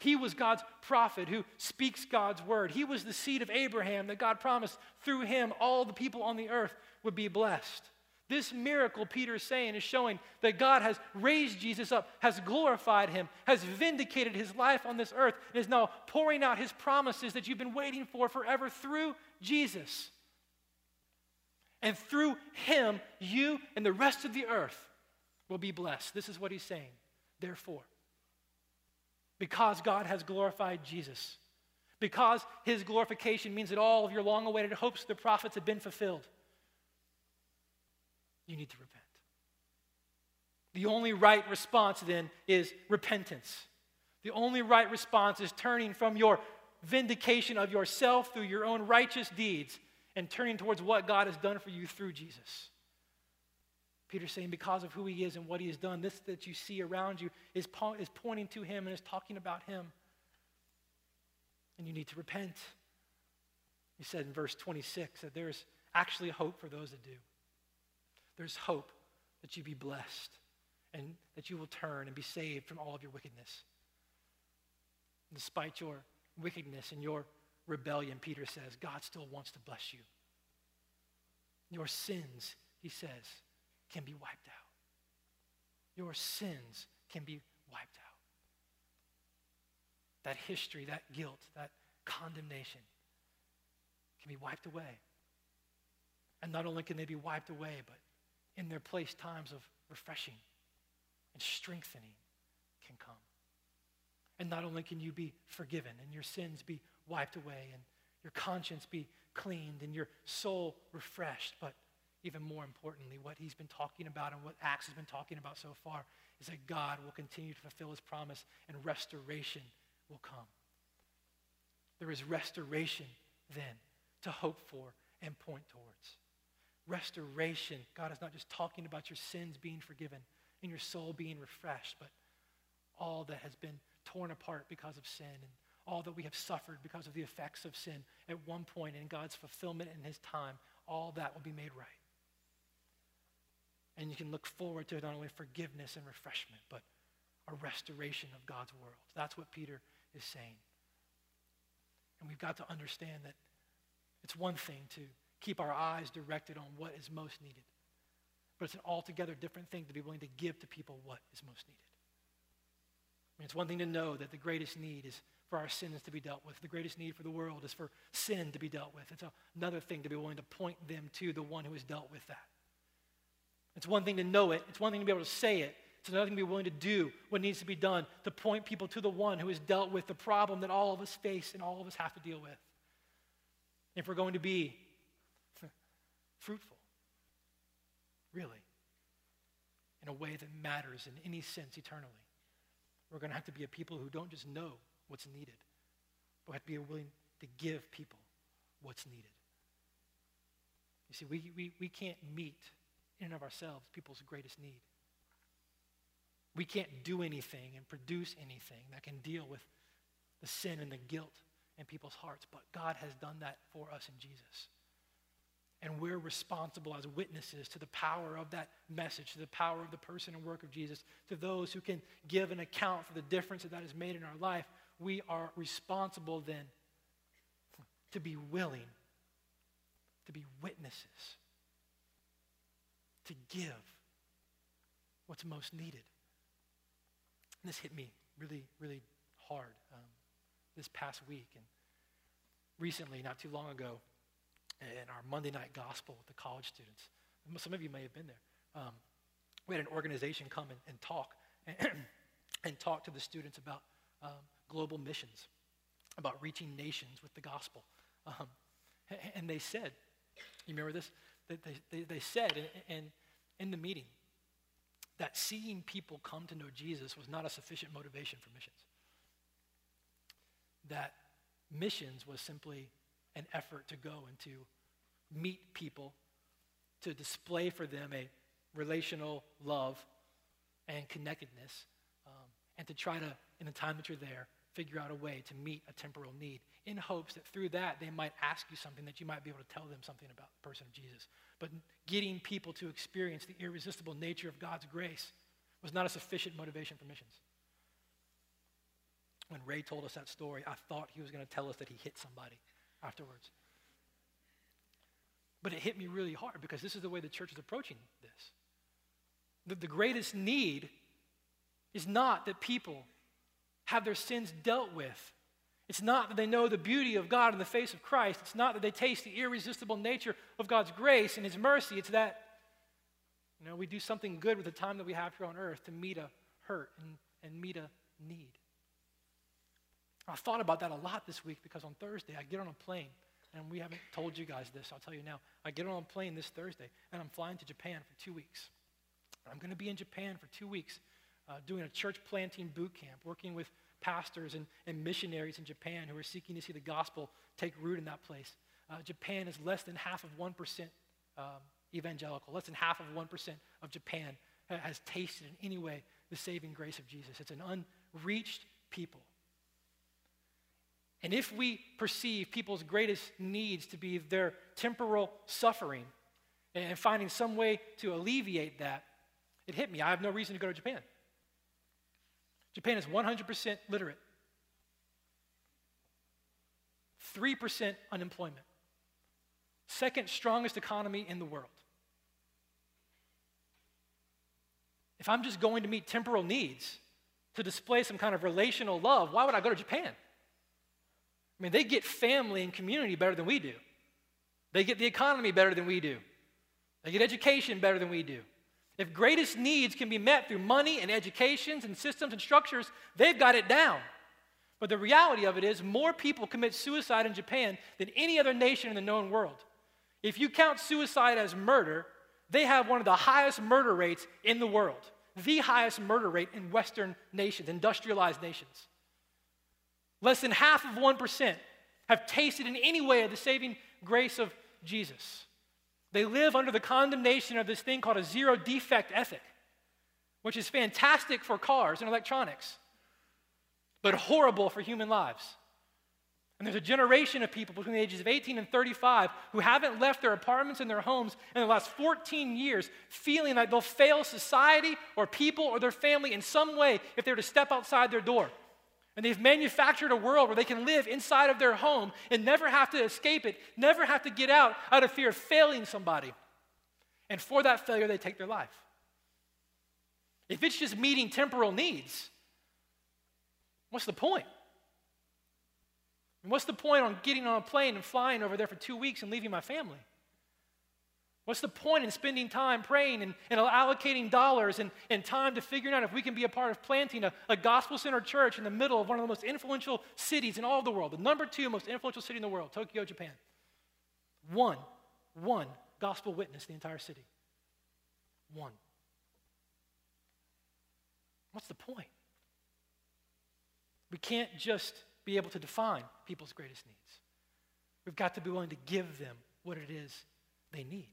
He was God's prophet who speaks God's word. He was the seed of Abraham that God promised through him all the people on the earth would be blessed. This miracle, Peter is saying, is showing that God has raised Jesus up, has glorified him, has vindicated his life on this earth, and is now pouring out his promises that you've been waiting for forever through Jesus. And through him, you and the rest of the earth will be blessed. This is what he's saying. Therefore, because God has glorified Jesus, because his glorification means that all of your long awaited hopes the prophets have been fulfilled you need to repent. The only right response then is repentance. The only right response is turning from your vindication of yourself through your own righteous deeds and turning towards what God has done for you through Jesus. Peter's saying, because of who he is and what he has done, this that you see around you is, po- is pointing to him and is talking about him. And you need to repent. He said in verse 26 that there's actually hope for those that do. There's hope that you be blessed and that you will turn and be saved from all of your wickedness. Despite your wickedness and your rebellion, Peter says, God still wants to bless you. Your sins, he says, can be wiped out. Your sins can be wiped out. That history, that guilt, that condemnation can be wiped away. And not only can they be wiped away, but in their place, times of refreshing and strengthening can come. And not only can you be forgiven and your sins be wiped away and your conscience be cleaned and your soul refreshed, but even more importantly, what he's been talking about and what Acts has been talking about so far is that God will continue to fulfill his promise and restoration will come. There is restoration then to hope for and point towards. Restoration, God is not just talking about your sins being forgiven and your soul being refreshed, but all that has been torn apart because of sin and all that we have suffered because of the effects of sin at one point in God's fulfillment in his time, all that will be made right. And you can look forward to not only forgiveness and refreshment, but a restoration of God's world. That's what Peter is saying. And we've got to understand that it's one thing to keep our eyes directed on what is most needed, but it's an altogether different thing to be willing to give to people what is most needed. I mean, it's one thing to know that the greatest need is for our sins to be dealt with. The greatest need for the world is for sin to be dealt with. It's another thing to be willing to point them to the one who has dealt with that. It's one thing to know it, it's one thing to be able to say it. It's another thing to be willing to do what needs to be done to point people to the one who has dealt with the problem that all of us face and all of us have to deal with. If we're going to be fruitful, really, in a way that matters in any sense eternally, we're going to have to be a people who don't just know what's needed, but have to be willing to give people what's needed. You see, we, we, we can't meet in and of ourselves people's greatest need. We can't do anything and produce anything that can deal with the sin and the guilt in people's hearts, but God has done that for us in Jesus. And we're responsible as witnesses to the power of that message, to the power of the person and work of Jesus, to those who can give an account for the difference that that has made in our life. We are responsible then to be willing to be witnesses, to give what's most needed. And this hit me really, really hard um, this past week. And recently, not too long ago, in our Monday night gospel with the college students, some of you may have been there. Um, we had an organization come and, and talk and, and, talk to the students about um, global missions, about reaching nations with the gospel. Um, and they said, you remember this? They, they, they said in, in, in the meeting, that seeing people come to know Jesus was not a sufficient motivation for missions. That missions was simply an effort to go and to meet people, to display for them a relational love and connectedness, um, and to try to, in the time that you're there, figure out a way to meet a temporal need in hopes that through that they might ask you something that you might be able to tell them something about the person of Jesus. But getting people to experience the irresistible nature of God's grace was not a sufficient motivation for missions. When Ray told us that story, I thought he was going to tell us that he hit somebody afterwards. But it hit me really hard because this is the way the church is approaching this. The, the greatest need is not that people have their sins dealt with it's not that they know the beauty of God in the face of Christ. It's not that they taste the irresistible nature of God's grace and His mercy. It's that, you know, we do something good with the time that we have here on earth to meet a hurt and, and meet a need. I thought about that a lot this week because on Thursday I get on a plane, and we haven't told you guys this, I'll tell you now. I get on a plane this Thursday, and I'm flying to Japan for two weeks. I'm going to be in Japan for two weeks uh, doing a church planting boot camp, working with pastors and, and missionaries in Japan who are seeking to see the gospel take root in that place. Uh, Japan is less than half of 1% um, evangelical. Less than half of 1% of Japan has tasted in any way the saving grace of Jesus. It's an unreached people. And if we perceive people's greatest needs to be their temporal suffering, and finding some way to alleviate that, it hit me. I have no reason to go to Japan. Japan is 100% literate, 3% unemployment, second strongest economy in the world. If I'm just going to meet temporal needs to display some kind of relational love, why would I go to Japan? I mean, they get family and community better than we do. They get the economy better than we do. They get education better than we do. If greatest needs can be met through money and educations and systems and structures, they've got it down. But the reality of it is, more people commit suicide in Japan than any other nation in the known world. If you count suicide as murder, they have one of the highest murder rates in the world, the highest murder rate in Western nations, industrialized nations. Less than half of 1% have tasted in any way of the saving grace of Jesus. They live under the condemnation of this thing called a zero defect ethic, which is fantastic for cars and electronics, but horrible for human lives. And there's a generation of people between the ages of 18 and 35 who haven't left their apartments and their homes in the last 14 years, feeling like they'll fail society or people or their family in some way if they were to step outside their door. And they've manufactured a world where they can live inside of their home and never have to escape it, never have to get out out of fear of failing somebody. And for that failure, they take their life. If it's just meeting temporal needs, what's the point? And what's the point on getting on a plane and flying over there for two weeks and leaving my family? What's the point in spending time praying and, and allocating dollars and, and time to figuring out if we can be a part of planting a, a gospel centered church in the middle of one of the most influential cities in all of the world, the number two most influential city in the world, Tokyo, Japan? One, one gospel witness the entire city. One. What's the point? We can't just be able to define people's greatest needs. We've got to be willing to give them what it is they need.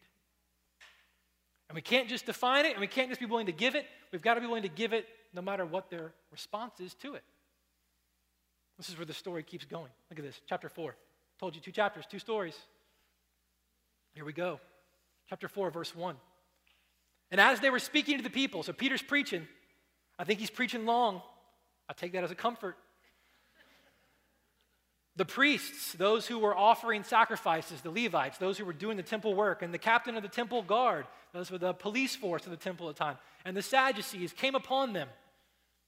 And we can't just define it and we can't just be willing to give it. We've got to be willing to give it no matter what their response is to it. This is where the story keeps going. Look at this, chapter 4. Told you two chapters, two stories. Here we go. Chapter 4, verse 1. And as they were speaking to the people, so Peter's preaching. I think he's preaching long. I take that as a comfort. The priests, those who were offering sacrifices, the Levites, those who were doing the temple work, and the captain of the temple guard, those were the police force of the temple at the time, and the Sadducees came upon them.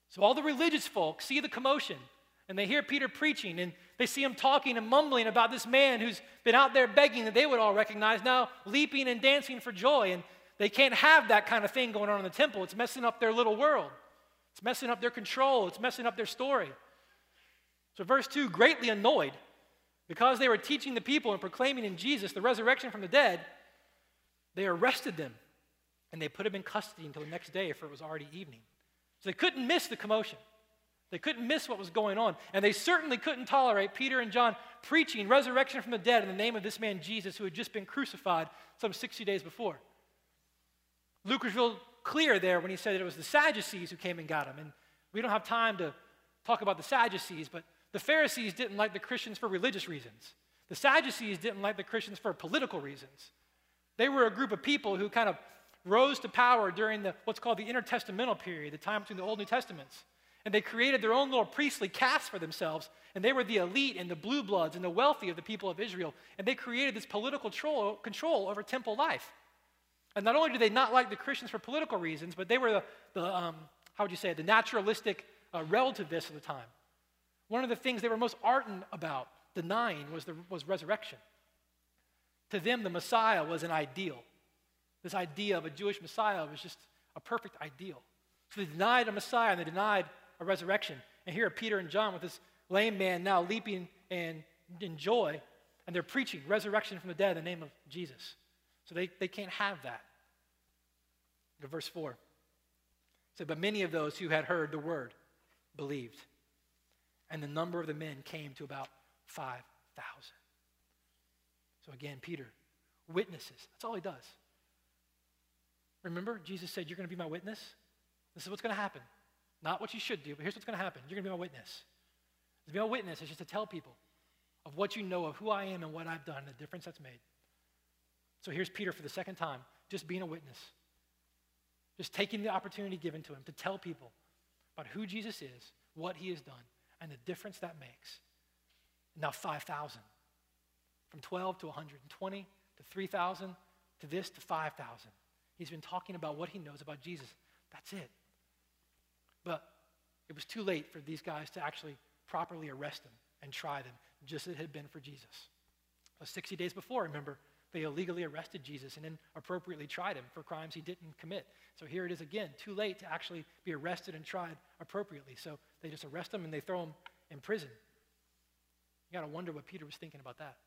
So all the religious folk see the commotion, and they hear Peter preaching, and they see him talking and mumbling about this man who's been out there begging that they would all recognize, now leaping and dancing for joy. And they can't have that kind of thing going on in the temple. It's messing up their little world, it's messing up their control, it's messing up their story. So, verse 2 greatly annoyed because they were teaching the people and proclaiming in Jesus the resurrection from the dead, they arrested them and they put them in custody until the next day, for it was already evening. So they couldn't miss the commotion. They couldn't miss what was going on. And they certainly couldn't tolerate Peter and John preaching resurrection from the dead in the name of this man Jesus who had just been crucified some 60 days before. Luke was real clear there when he said that it was the Sadducees who came and got him. And we don't have time to talk about the Sadducees, but the Pharisees didn't like the Christians for religious reasons. The Sadducees didn't like the Christians for political reasons. They were a group of people who kind of rose to power during the, what's called the intertestamental period, the time between the Old and New Testaments. And they created their own little priestly caste for themselves. And they were the elite and the blue bloods and the wealthy of the people of Israel. And they created this political control, control over temple life. And not only did they not like the Christians for political reasons, but they were the, the um, how would you say it, the naturalistic uh, relativists of the time. One of the things they were most ardent about denying was, the, was resurrection. To them, the Messiah was an ideal. This idea of a Jewish Messiah was just a perfect ideal. So they denied a Messiah and they denied a resurrection. And here are Peter and John with this lame man now leaping and in joy, and they're preaching resurrection from the dead in the name of Jesus. So they, they can't have that. Verse 4. It said, But many of those who had heard the word believed and the number of the men came to about 5,000. So again, Peter, witnesses. That's all he does. Remember, Jesus said, You're going to be my witness? This is what's going to happen. Not what you should do, but here's what's going to happen. You're going to be my witness. To be my witness is just to tell people of what you know of who I am and what I've done and the difference that's made. So here's Peter for the second time, just being a witness, just taking the opportunity given to him to tell people about who Jesus is, what he has done, and the difference that makes. Now 5,000. From 12 to 120 to 3,000 to this to 5,000. He's been talking about what he knows about Jesus. That's it. But it was too late for these guys to actually properly arrest him and try them, just as it had been for Jesus. 60 days before, remember, they illegally arrested Jesus and then appropriately tried him for crimes he didn't commit. So here it is again, too late to actually be arrested and tried appropriately. So they just arrest him and they throw him in prison. You got to wonder what Peter was thinking about that.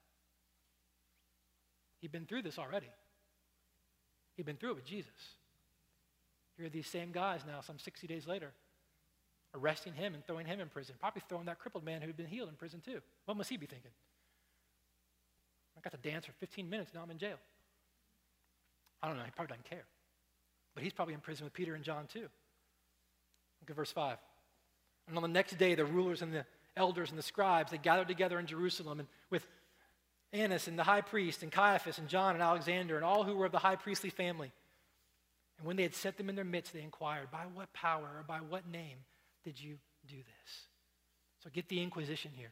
He'd been through this already. He'd been through it with Jesus. Here are these same guys now, some 60 days later, arresting him and throwing him in prison. Probably throwing that crippled man who had been healed in prison too. What must he be thinking? Got to dance for 15 minutes, now I'm in jail. I don't know, he probably doesn't care. But he's probably in prison with Peter and John too. Look at verse 5. And on the next day, the rulers and the elders and the scribes, they gathered together in Jerusalem and with Annas and the high priest and Caiaphas and John and Alexander and all who were of the high priestly family. And when they had set them in their midst, they inquired, By what power or by what name did you do this? So get the Inquisition here.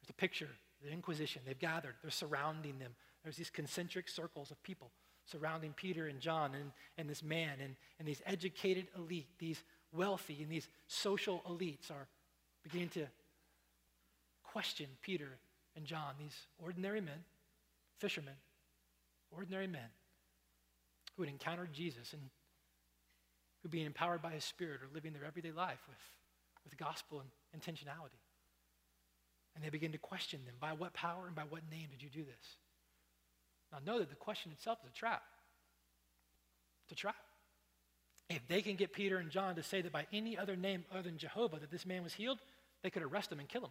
There's a picture, the Inquisition. They've gathered, they're surrounding them. There's these concentric circles of people surrounding Peter and John and, and this man and, and these educated elite, these wealthy and these social elites are beginning to question Peter and John, these ordinary men, fishermen, ordinary men who had encountered Jesus and who, being empowered by his Spirit, are living their everyday life with, with gospel and intentionality. And they begin to question them by what power and by what name did you do this? Now, know that the question itself is a trap. It's a trap. If they can get Peter and John to say that by any other name other than Jehovah that this man was healed, they could arrest him and kill him.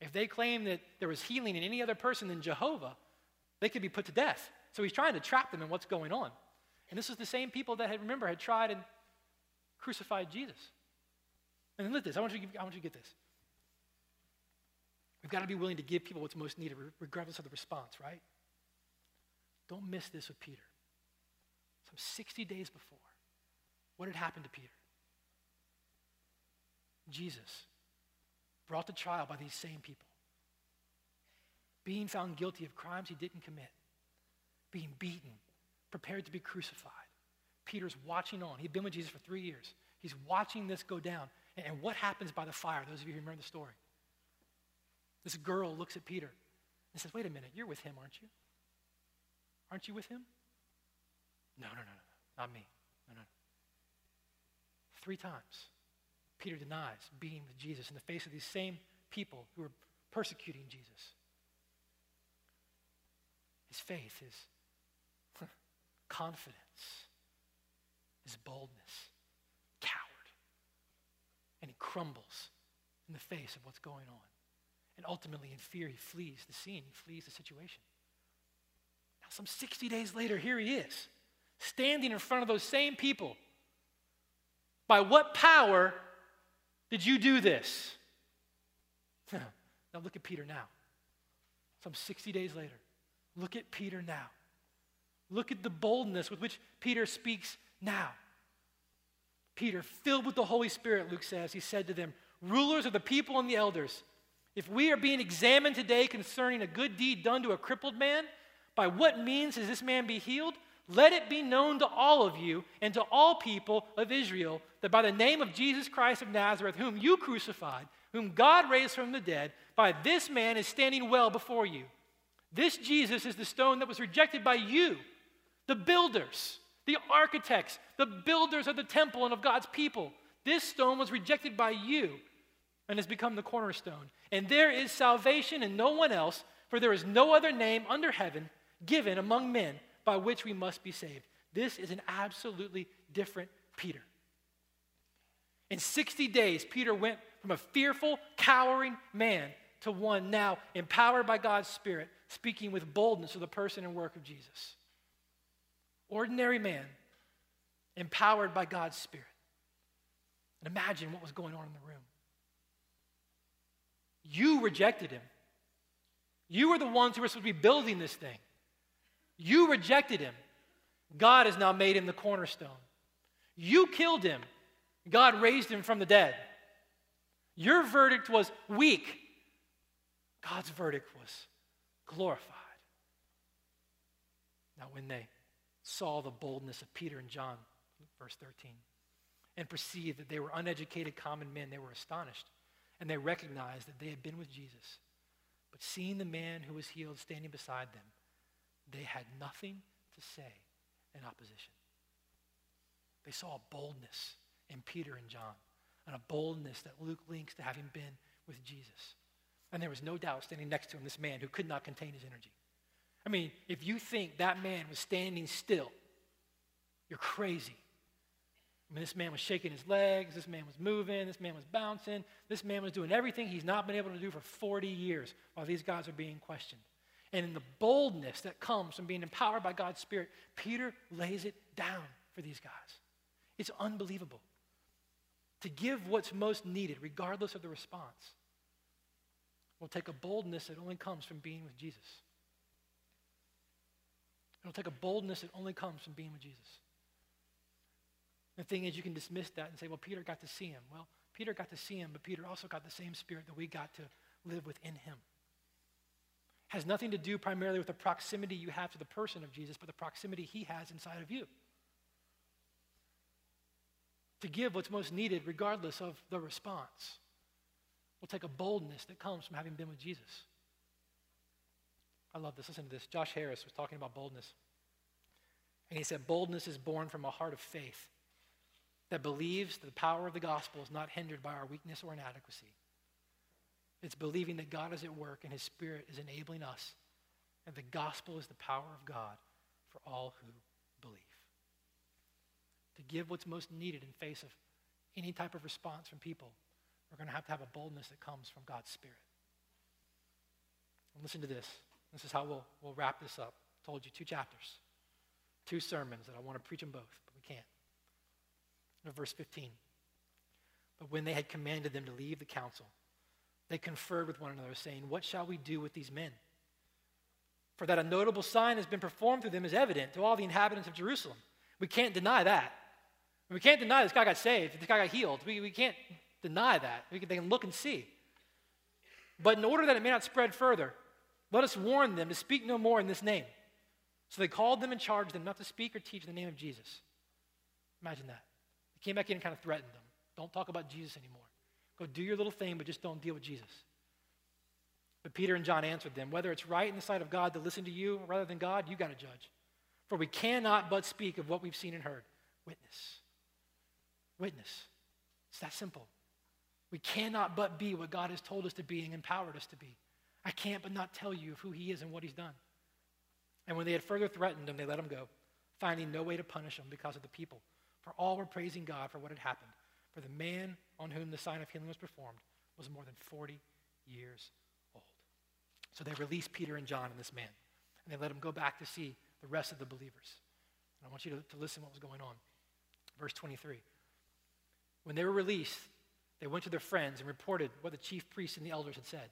If they claim that there was healing in any other person than Jehovah, they could be put to death. So he's trying to trap them in what's going on. And this is the same people that had, remember, had tried and crucified Jesus. And look at this. I want you to, I want you to get this. We've got to be willing to give people what's most needed, regardless of the response, right? Don't miss this with Peter. Some 60 days before, what had happened to Peter? Jesus brought to trial by these same people, being found guilty of crimes he didn't commit, being beaten, prepared to be crucified. Peter's watching on. He'd been with Jesus for three years. He's watching this go down. And what happens by the fire? Those of you who remember the story. This girl looks at Peter and says, Wait a minute, you're with him, aren't you? Aren't you with him? No, no, no, no, not me. No, no. Three times. Peter denies being with Jesus in the face of these same people who are persecuting Jesus. His faith, his confidence, his boldness, coward. And he crumbles in the face of what's going on. And ultimately, in fear, he flees the scene, he flees the situation. Now, some 60 days later, here he is, standing in front of those same people. By what power did you do this? now look at Peter now. Some 60 days later. Look at Peter now. Look at the boldness with which Peter speaks now. Peter, filled with the Holy Spirit, Luke says, he said to them, Rulers of the people and the elders, if we are being examined today concerning a good deed done to a crippled man, by what means does this man be healed? Let it be known to all of you and to all people of Israel that by the name of Jesus Christ of Nazareth, whom you crucified, whom God raised from the dead, by this man is standing well before you. This Jesus is the stone that was rejected by you, the builders, the architects, the builders of the temple and of God's people. This stone was rejected by you and has become the cornerstone. And there is salvation in no one else, for there is no other name under heaven given among men by which we must be saved. This is an absolutely different Peter. In 60 days, Peter went from a fearful, cowering man to one now empowered by God's Spirit, speaking with boldness of the person and work of Jesus. Ordinary man, empowered by God's Spirit. And imagine what was going on in the room. You rejected him. You were the ones who were supposed to be building this thing. You rejected him. God has now made him the cornerstone. You killed him. God raised him from the dead. Your verdict was weak. God's verdict was glorified. Now, when they saw the boldness of Peter and John, verse 13, and perceived that they were uneducated common men, they were astonished. And they recognized that they had been with Jesus. But seeing the man who was healed standing beside them, they had nothing to say in opposition. They saw a boldness in Peter and John, and a boldness that Luke links to having been with Jesus. And there was no doubt standing next to him, this man who could not contain his energy. I mean, if you think that man was standing still, you're crazy. Mean, this man was shaking his legs, this man was moving, this man was bouncing, this man was doing everything he's not been able to do for 40 years while these guys are being questioned. And in the boldness that comes from being empowered by God's Spirit, Peter lays it down for these guys. It's unbelievable. To give what's most needed, regardless of the response, will take a boldness that only comes from being with Jesus. It'll take a boldness that only comes from being with Jesus. The thing is, you can dismiss that and say, well, Peter got to see him. Well, Peter got to see him, but Peter also got the same spirit that we got to live within him. Has nothing to do primarily with the proximity you have to the person of Jesus, but the proximity he has inside of you. To give what's most needed, regardless of the response, will take a boldness that comes from having been with Jesus. I love this. Listen to this. Josh Harris was talking about boldness. And he said, Boldness is born from a heart of faith that believes that the power of the gospel is not hindered by our weakness or inadequacy. It's believing that God is at work and his spirit is enabling us, and the gospel is the power of God for all who believe. To give what's most needed in face of any type of response from people, we're going to have to have a boldness that comes from God's spirit. And listen to this. This is how we'll, we'll wrap this up. I told you two chapters, two sermons that I want to preach them both, but we can't verse 15. But when they had commanded them to leave the council, they conferred with one another, saying, What shall we do with these men? For that a notable sign has been performed through them is evident to all the inhabitants of Jerusalem. We can't deny that. We can't deny this guy got saved, this guy got healed. We, we can't deny that. We can, they can look and see. But in order that it may not spread further, let us warn them to speak no more in this name. So they called them and charged them not to speak or teach in the name of Jesus. Imagine that came back in and kind of threatened them. Don't talk about Jesus anymore. Go do your little thing, but just don't deal with Jesus. But Peter and John answered them Whether it's right in the sight of God to listen to you rather than God, you got to judge. For we cannot but speak of what we've seen and heard. Witness. Witness. It's that simple. We cannot but be what God has told us to be and empowered us to be. I can't but not tell you of who He is and what He's done. And when they had further threatened him, they let him go, finding no way to punish him because of the people. For all were praising God for what had happened. For the man on whom the sign of healing was performed was more than 40 years old. So they released Peter and John and this man, and they let him go back to see the rest of the believers. And I want you to, to listen to what was going on. Verse 23. When they were released, they went to their friends and reported what the chief priests and the elders had said.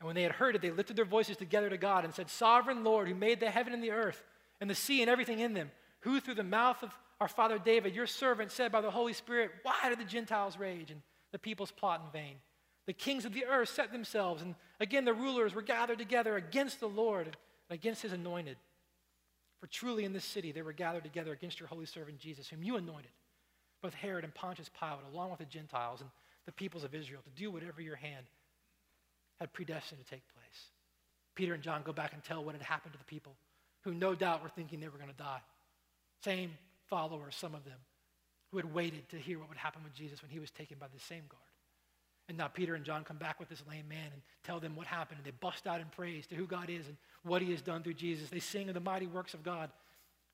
And when they had heard it, they lifted their voices together to God and said, Sovereign Lord, who made the heaven and the earth and the sea and everything in them, who through the mouth of our father David, your servant, said by the Holy Spirit, Why do the Gentiles rage and the peoples plot in vain? The kings of the earth set themselves, and again the rulers were gathered together against the Lord and against his anointed. For truly in this city they were gathered together against your holy servant Jesus, whom you anointed, both Herod and Pontius Pilate, along with the Gentiles and the peoples of Israel, to do whatever your hand had predestined to take place. Peter and John go back and tell what had happened to the people, who no doubt were thinking they were going to die. Same followers, some of them, who had waited to hear what would happen with Jesus when he was taken by the same guard. And now Peter and John come back with this lame man and tell them what happened, and they bust out in praise to who God is and what he has done through Jesus. They sing of the mighty works of God.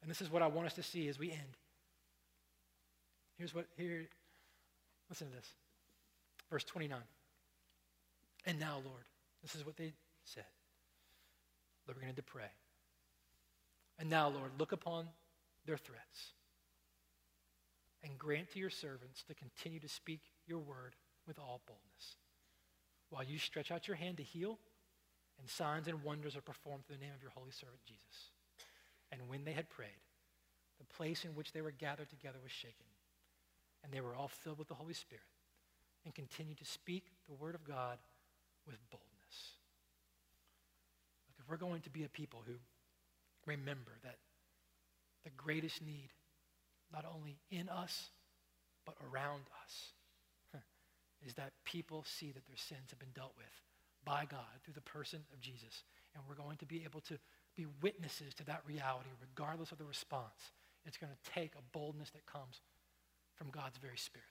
And this is what I want us to see as we end. Here's what, here, listen to this. Verse 29. And now, Lord, this is what they said. They're going to pray. And now, Lord, look upon their threats and grant to your servants to continue to speak your word with all boldness. While you stretch out your hand to heal, and signs and wonders are performed through the name of your holy servant Jesus. And when they had prayed, the place in which they were gathered together was shaken, and they were all filled with the Holy Spirit and continued to speak the word of God with boldness. Look, if we're going to be a people who remember that the greatest need, not only in us, but around us, is that people see that their sins have been dealt with by God through the person of Jesus. And we're going to be able to be witnesses to that reality regardless of the response. It's going to take a boldness that comes from God's very Spirit.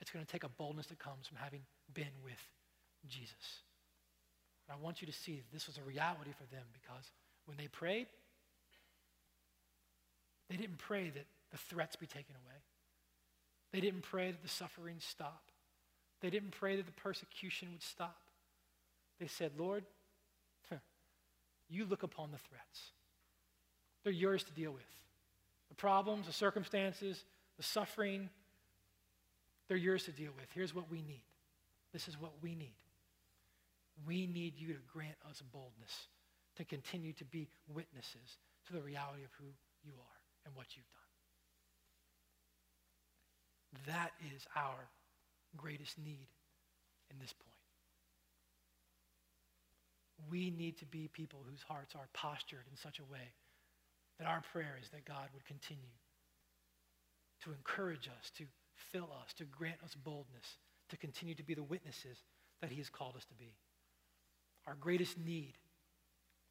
It's going to take a boldness that comes from having been with Jesus. And I want you to see this was a reality for them because when they prayed, they didn't pray that the threats be taken away. They didn't pray that the suffering stop. They didn't pray that the persecution would stop. They said, Lord, you look upon the threats. They're yours to deal with. The problems, the circumstances, the suffering, they're yours to deal with. Here's what we need. This is what we need. We need you to grant us boldness to continue to be witnesses to the reality of who you are and what you've done. That is our greatest need in this point. We need to be people whose hearts are postured in such a way that our prayer is that God would continue to encourage us, to fill us, to grant us boldness, to continue to be the witnesses that he has called us to be. Our greatest need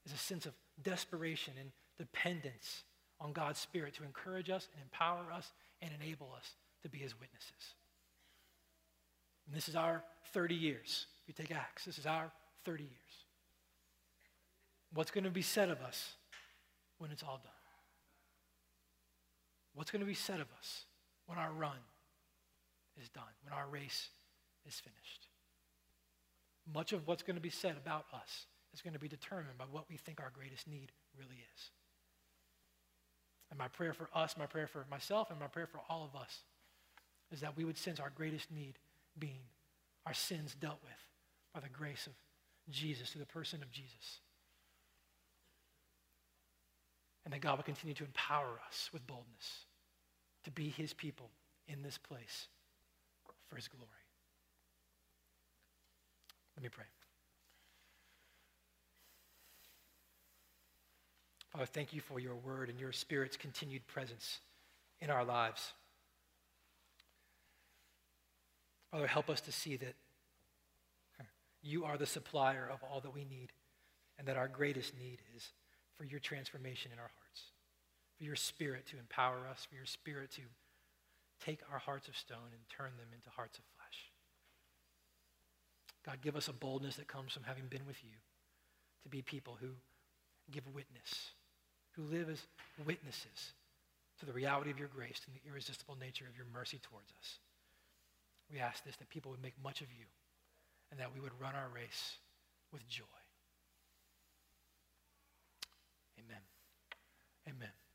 is a sense of desperation and dependence on God's Spirit to encourage us and empower us and enable us to be his witnesses. And this is our 30 years. If you take Acts, this is our 30 years. What's going to be said of us when it's all done? What's going to be said of us when our run is done, when our race is finished? Much of what's going to be said about us is going to be determined by what we think our greatest need really is. And my prayer for us, my prayer for myself, and my prayer for all of us is that we would sense our greatest need being our sins dealt with by the grace of Jesus, through the person of Jesus. And that God would continue to empower us with boldness to be his people in this place for his glory. Let me pray. Father, thank you for your word and your spirit's continued presence in our lives. Father, help us to see that you are the supplier of all that we need, and that our greatest need is for your transformation in our hearts, for your spirit to empower us, for your spirit to take our hearts of stone and turn them into hearts of flesh. God, give us a boldness that comes from having been with you to be people who give witness, who live as witnesses to the reality of your grace and the irresistible nature of your mercy towards us. We ask this that people would make much of you and that we would run our race with joy. Amen. Amen.